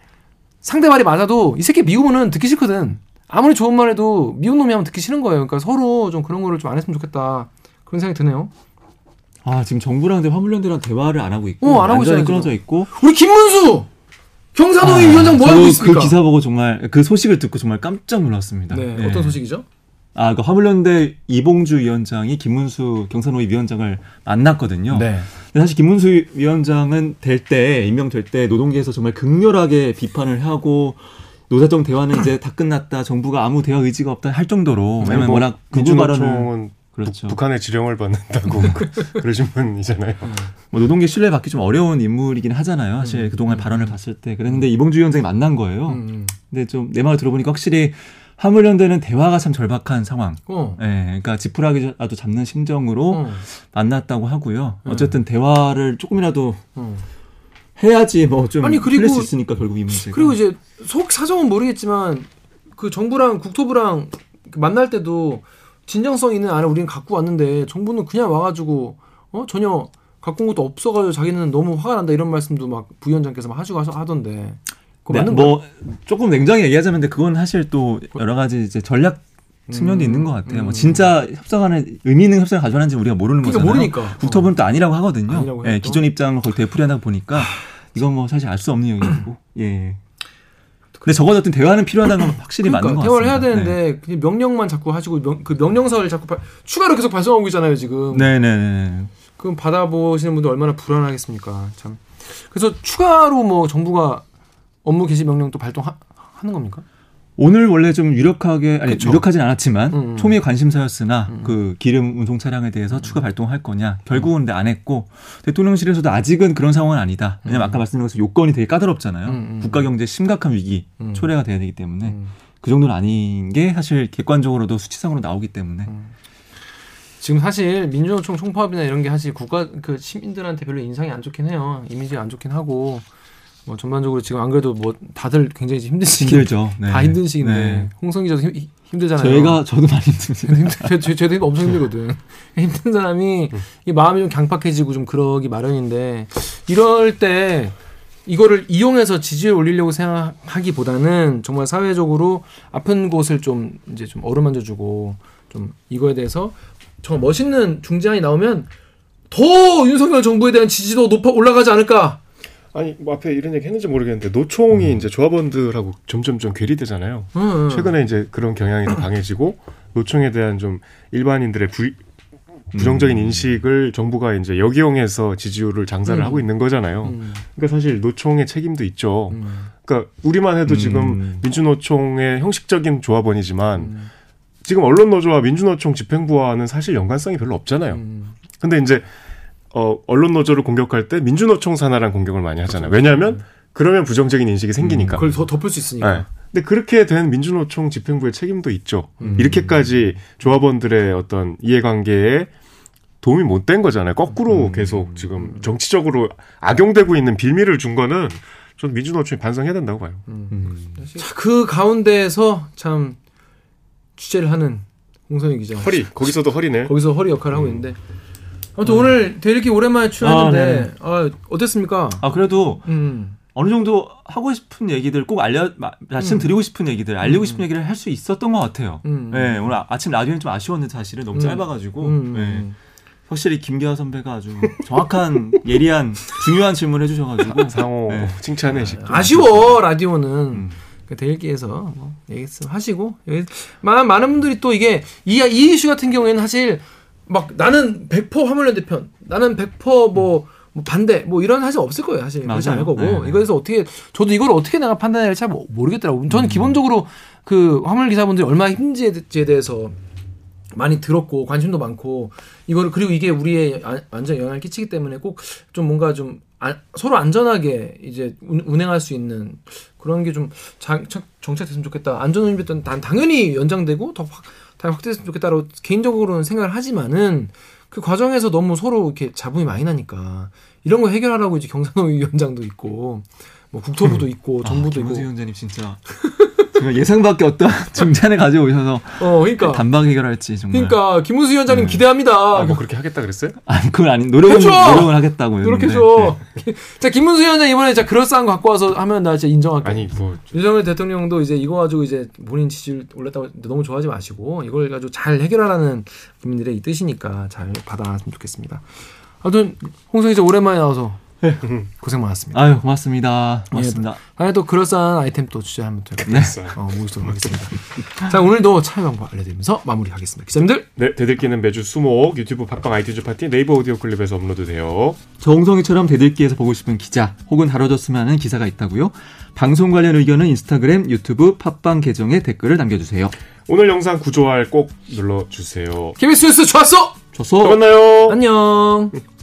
상대 말이 맞아도 이 새끼 미우면은 듣기 싫거든. 아무리 좋은 말 해도 미운 놈이 하면 듣기 싫은 거예요. 그러니까 서로 좀 그런 거를 좀 안 했으면 좋겠다. 그런 생각이 드네요. 아 지금 정부랑 화물연대랑 대화를 안 하고 있고 어, 안 하고 있어요. 끊어져 있고 우리 김문수 경사노위 아, 위원장 뭐 하고 있습니까? 그 기사 보고 정말 그 소식을 듣고 정말 깜짝 놀랐습니다. 네, 네. 어떤 소식이죠? 아, 그 화물연대 이봉주 위원장이 김문수 경사노위 위원장을 만났거든요. 네. 사실 김문수 위원장은 될 때 임명될 때 노동계에서 정말 극렬하게 비판을 하고 노사정 대화는 이제 다 끝났다. 정부가 아무 대화 의지가 없다 할 정도로 왜냐면 뭐, 워낙 민주 발언을 그렇죠. 북 한의 지령을 받는다고 <laughs> <laughs> 그러신 분이잖아요. 뭐 노동계 신뢰 받기 좀 어려운 인물이긴 하잖아요. 사실 음. 그동안 음. 발언을 봤을 때 그랬는데 이봉주 위원장이 만난 거예요. 음. 음. 근데 좀 내 말을 들어보니까 확실히 화물연대는 대화가 참 절박한 상황. 어. 예, 그러니까 지푸라기라도 잡는 심정으로 어. 만났다고 하고요. 음. 어쨌든 대화를 조금이라도 어. 해야지 뭐 좀 아니 그리고 수 있으니까 결국 이 문제. 그리고 이제 속 사정은 모르겠지만 그 정부랑 국토부랑 만날 때도 진정성 있는 안을 우리는 갖고 왔는데 정부는 그냥 와가지고 어 전혀 갖고 온 것도 없어가지고 자기는 너무 화가 난다 이런 말씀도 막 부위원장께서 막 하시고 하던데. 네, 뭐 조금 냉정히 얘기하자면 근데 그건 사실 또 여러 가지 이제 전략 측면도 음, 있는 것 같아요. 뭐 음. 뭐 진짜 협상하는 의미 있는 협상을 가져가는지 우리가 모르는 그러니까 거잖아요. 모르니까. 국토부는 또 아니라고 하거든요. 아니라고 예, 기존 입장을 거의 되풀이하다 보니까 이건 뭐 사실 알 수 없는 얘기고. 예. 근데 적어도 어떤 대화는 필요하다는 건 확실히 그러니까, 맞는 것 같습니다. 대화를 해야 되는데 네. 명령만 자꾸 하시고 명, 그 명령서를 자꾸 발, 추가로 계속 발송하고 있잖아요 지금. 네네네. 그럼 받아보시는 분들 얼마나 불안하겠습니까 참. 그래서 추가로 뭐 정부가 업무 개시 명령 또 발동하는 겁니까? 오늘 원래 좀 유력하게 아니 그쵸. 유력하진 않았지만 음, 음. 초미의 관심사였으나 음. 그 기름 운송 차량에 대해서 음. 추가 발동할 거냐 결국은 근데 안 했고 대통령실에서도 아직은 그런 상황은 아니다. 왜냐면 음. 아까 말씀드린 것처럼 요건이 되게 까다롭잖아요. 음, 국가 경제 심각한 위기 초래가 돼야 되기 때문에 그 정도는 아닌 게 사실 객관적으로도 수치상으로 나오기 때문에 지금 사실 민주노총 총파업이나 이런 게 사실 국가 그 시민들한테 별로 인상이 안 좋긴 해요. 이미지가 안 좋긴 하고 뭐 전반적으로 지금 안 그래도 뭐 다들 굉장히 힘든 시기 힘들죠. 네. 다 힘든 시기인데 네. 홍성 기자도 힘, 힘들잖아요. 저희가 저도 많이 힘듭니다. 저, 저, 도 엄청 힘들거든. <laughs> 힘든 사람이 이 마음이 좀 강팍해지고 좀 그러기 마련인데 이럴 때 이거를 이용해서 지지를 올리려고 생각하기보다는 정말 사회적으로 아픈 곳을 좀 이제 좀 어루만져 주고 좀 이거에 대해서 정말 멋있는 중재안이 나오면 더 윤석열 정부에 대한 지지도 높아 올라가지 않을까 아니 뭐 앞에 이런 얘기 했는지 모르겠는데 노총이 음. 이제 조합원들하고 점점 좀 괴리되잖아요. 음, 음. 최근에 이제 그런 경향이 더 <clears throat> 강해지고 노총에 대한 좀 일반인들의 부, 부정적인 음. 인식을 정부가 이제 역이용해서 지지율을 장사를 음. 하고 있는 거잖아요. 음. 그러니까 사실 노총의 책임도 있죠. 그러니까 우리만 해도 지금 민주노총의 형식적인 조합원이지만 지금 언론노조와 민주노총 집행부와는 사실 연관성이 별로 없잖아요. 근데 이제 어, 언론 노조를 공격할 때 민주노총 산하란 공격을 많이 하잖아요. 왜냐하면 그러면 부정적인 인식이 생기니까. 음, 그걸 더 덮을 수 있으니까. 네. 근데 그렇게 된 민주노총 집행부의 책임도 있죠. 음. 이렇게까지 조합원들의 어떤 이해관계에 도움이 못 된 거잖아요. 거꾸로 음. 계속 지금 정치적으로 악용되고 있는 빌미를 준 거는 전 민주노총이 반성해야 된다고 봐요. 음. 음. 자, 그 가운데에서 참 취재를 하는 홍성희 기자. 허리 거기서도 허리네. 거기서 허리 역할을 하고 음. 있는데 아무튼 음. 오늘 되게 오랜만에 출연했는데 아, 아, 어땠습니까? 아 그래도 음. 어느 정도 하고 싶은 얘기들 꼭 알려 말씀드리고 음. 싶은 얘기들 알리고 음. 싶은 얘기를 할 수 있었던 것 같아요. 음. 네, 오늘 아침 라디오는 좀 아쉬웠는데 사실은 너무 짧아가지고 네. 확실히 김기아 선배가 아주 정확한 <laughs> 예리한 중요한 질문을 해주셔가지고 <laughs> 상호 네. 칭찬해 주십시오. 아쉬워 라디오는. 그 대일기에서 뭐 얘기 하시고 많은 많은 분들이 또 이게 이, 이 이슈 같은 경우에는 사실 막 나는 100% 화물연대 편, 나는 100%뭐 뭐 반대 뭐 이런 사실 없을 거예요 사실 그렇지 맞아요. 않을 거고 네, 네. 이거에서 어떻게 저도 이걸 어떻게 내가 판단해야 할지 잘 모- 모르겠더라고요. 저는 기본적으로 그 화물 기사분들이 얼마나 힘든지에 대해서 많이 들었고 관심도 많고 이거를 그리고 이게 우리의 아- 완전 영향을 끼치기 때문에 꼭 좀 뭔가 좀 아- 서로 안전하게 이제 운- 운행할 수 있는 그런 게 좀 정착됐으면 좋겠다. 안전운전비도 단 당연히 연장되고 더 확, 다 확대됐으면 좋겠다라고 개인적으로는 생각을 하지만은 그 과정에서 너무 서로 이렇게 잡음이 많이 나니까 이런 거 해결하라고 이제 경산호 <laughs> 위원장도 있고 뭐 국토부도 있고 정부도 아, 있고. 김호수 위원장님 진짜 <laughs> 예상밖에 어떤 중찬을 가져오셔서 어 그러니까 단박 해결할지 정말. 그러니까 김우수 위원장님 기대합니다. 아, 뭐 그렇게 하겠다 그랬어요? 아니 그건 아니 노력은 해줘! 노력을 하겠다고요. 노력해줘. <laughs> 자 김문수 위원장 이번에 자 그럴싸한 거 갖고 와서 하면 나 진짜 인정할게. 아니 뭐 윤석열 대통령도 이제 이거 가지고 이제 본인 지지율 올렸다고 했는데 너무 좋아하지 마시고 이걸 가지고 잘 해결하라는 국민들의 이 뜻이니까 잘 받아왔으면 좋겠습니다. 아무튼 홍성희 씨 오랜만에 나와서 <laughs> 고생 많았습니다. 아유 고맙습니다. 고맙습니다. 다음에 또 그럴싸한 아이템 또 주제하면 또 네. 어, 모시도록 하겠습니다. 자 오늘도 참여 방법 알려드리면서 마무리하겠습니다. 기자님들 네, 대들기는 매주 수목 유튜브 팟빵 아이튠즈 팟티 네이버 오디오 클립에서 업로드돼요. 정성이처럼 대들기에서 보고 싶은 기자 혹은 다뤄줬으면 하는 기사가 있다고요? 방송 관련 의견은 인스타그램, 유튜브, 팟빵 계정에 댓글을 남겨주세요. 오늘 영상 구조할 꼭 눌러주세요. KBS 뉴스 좋았어. 좋소. 또 만나요. 안녕. <laughs>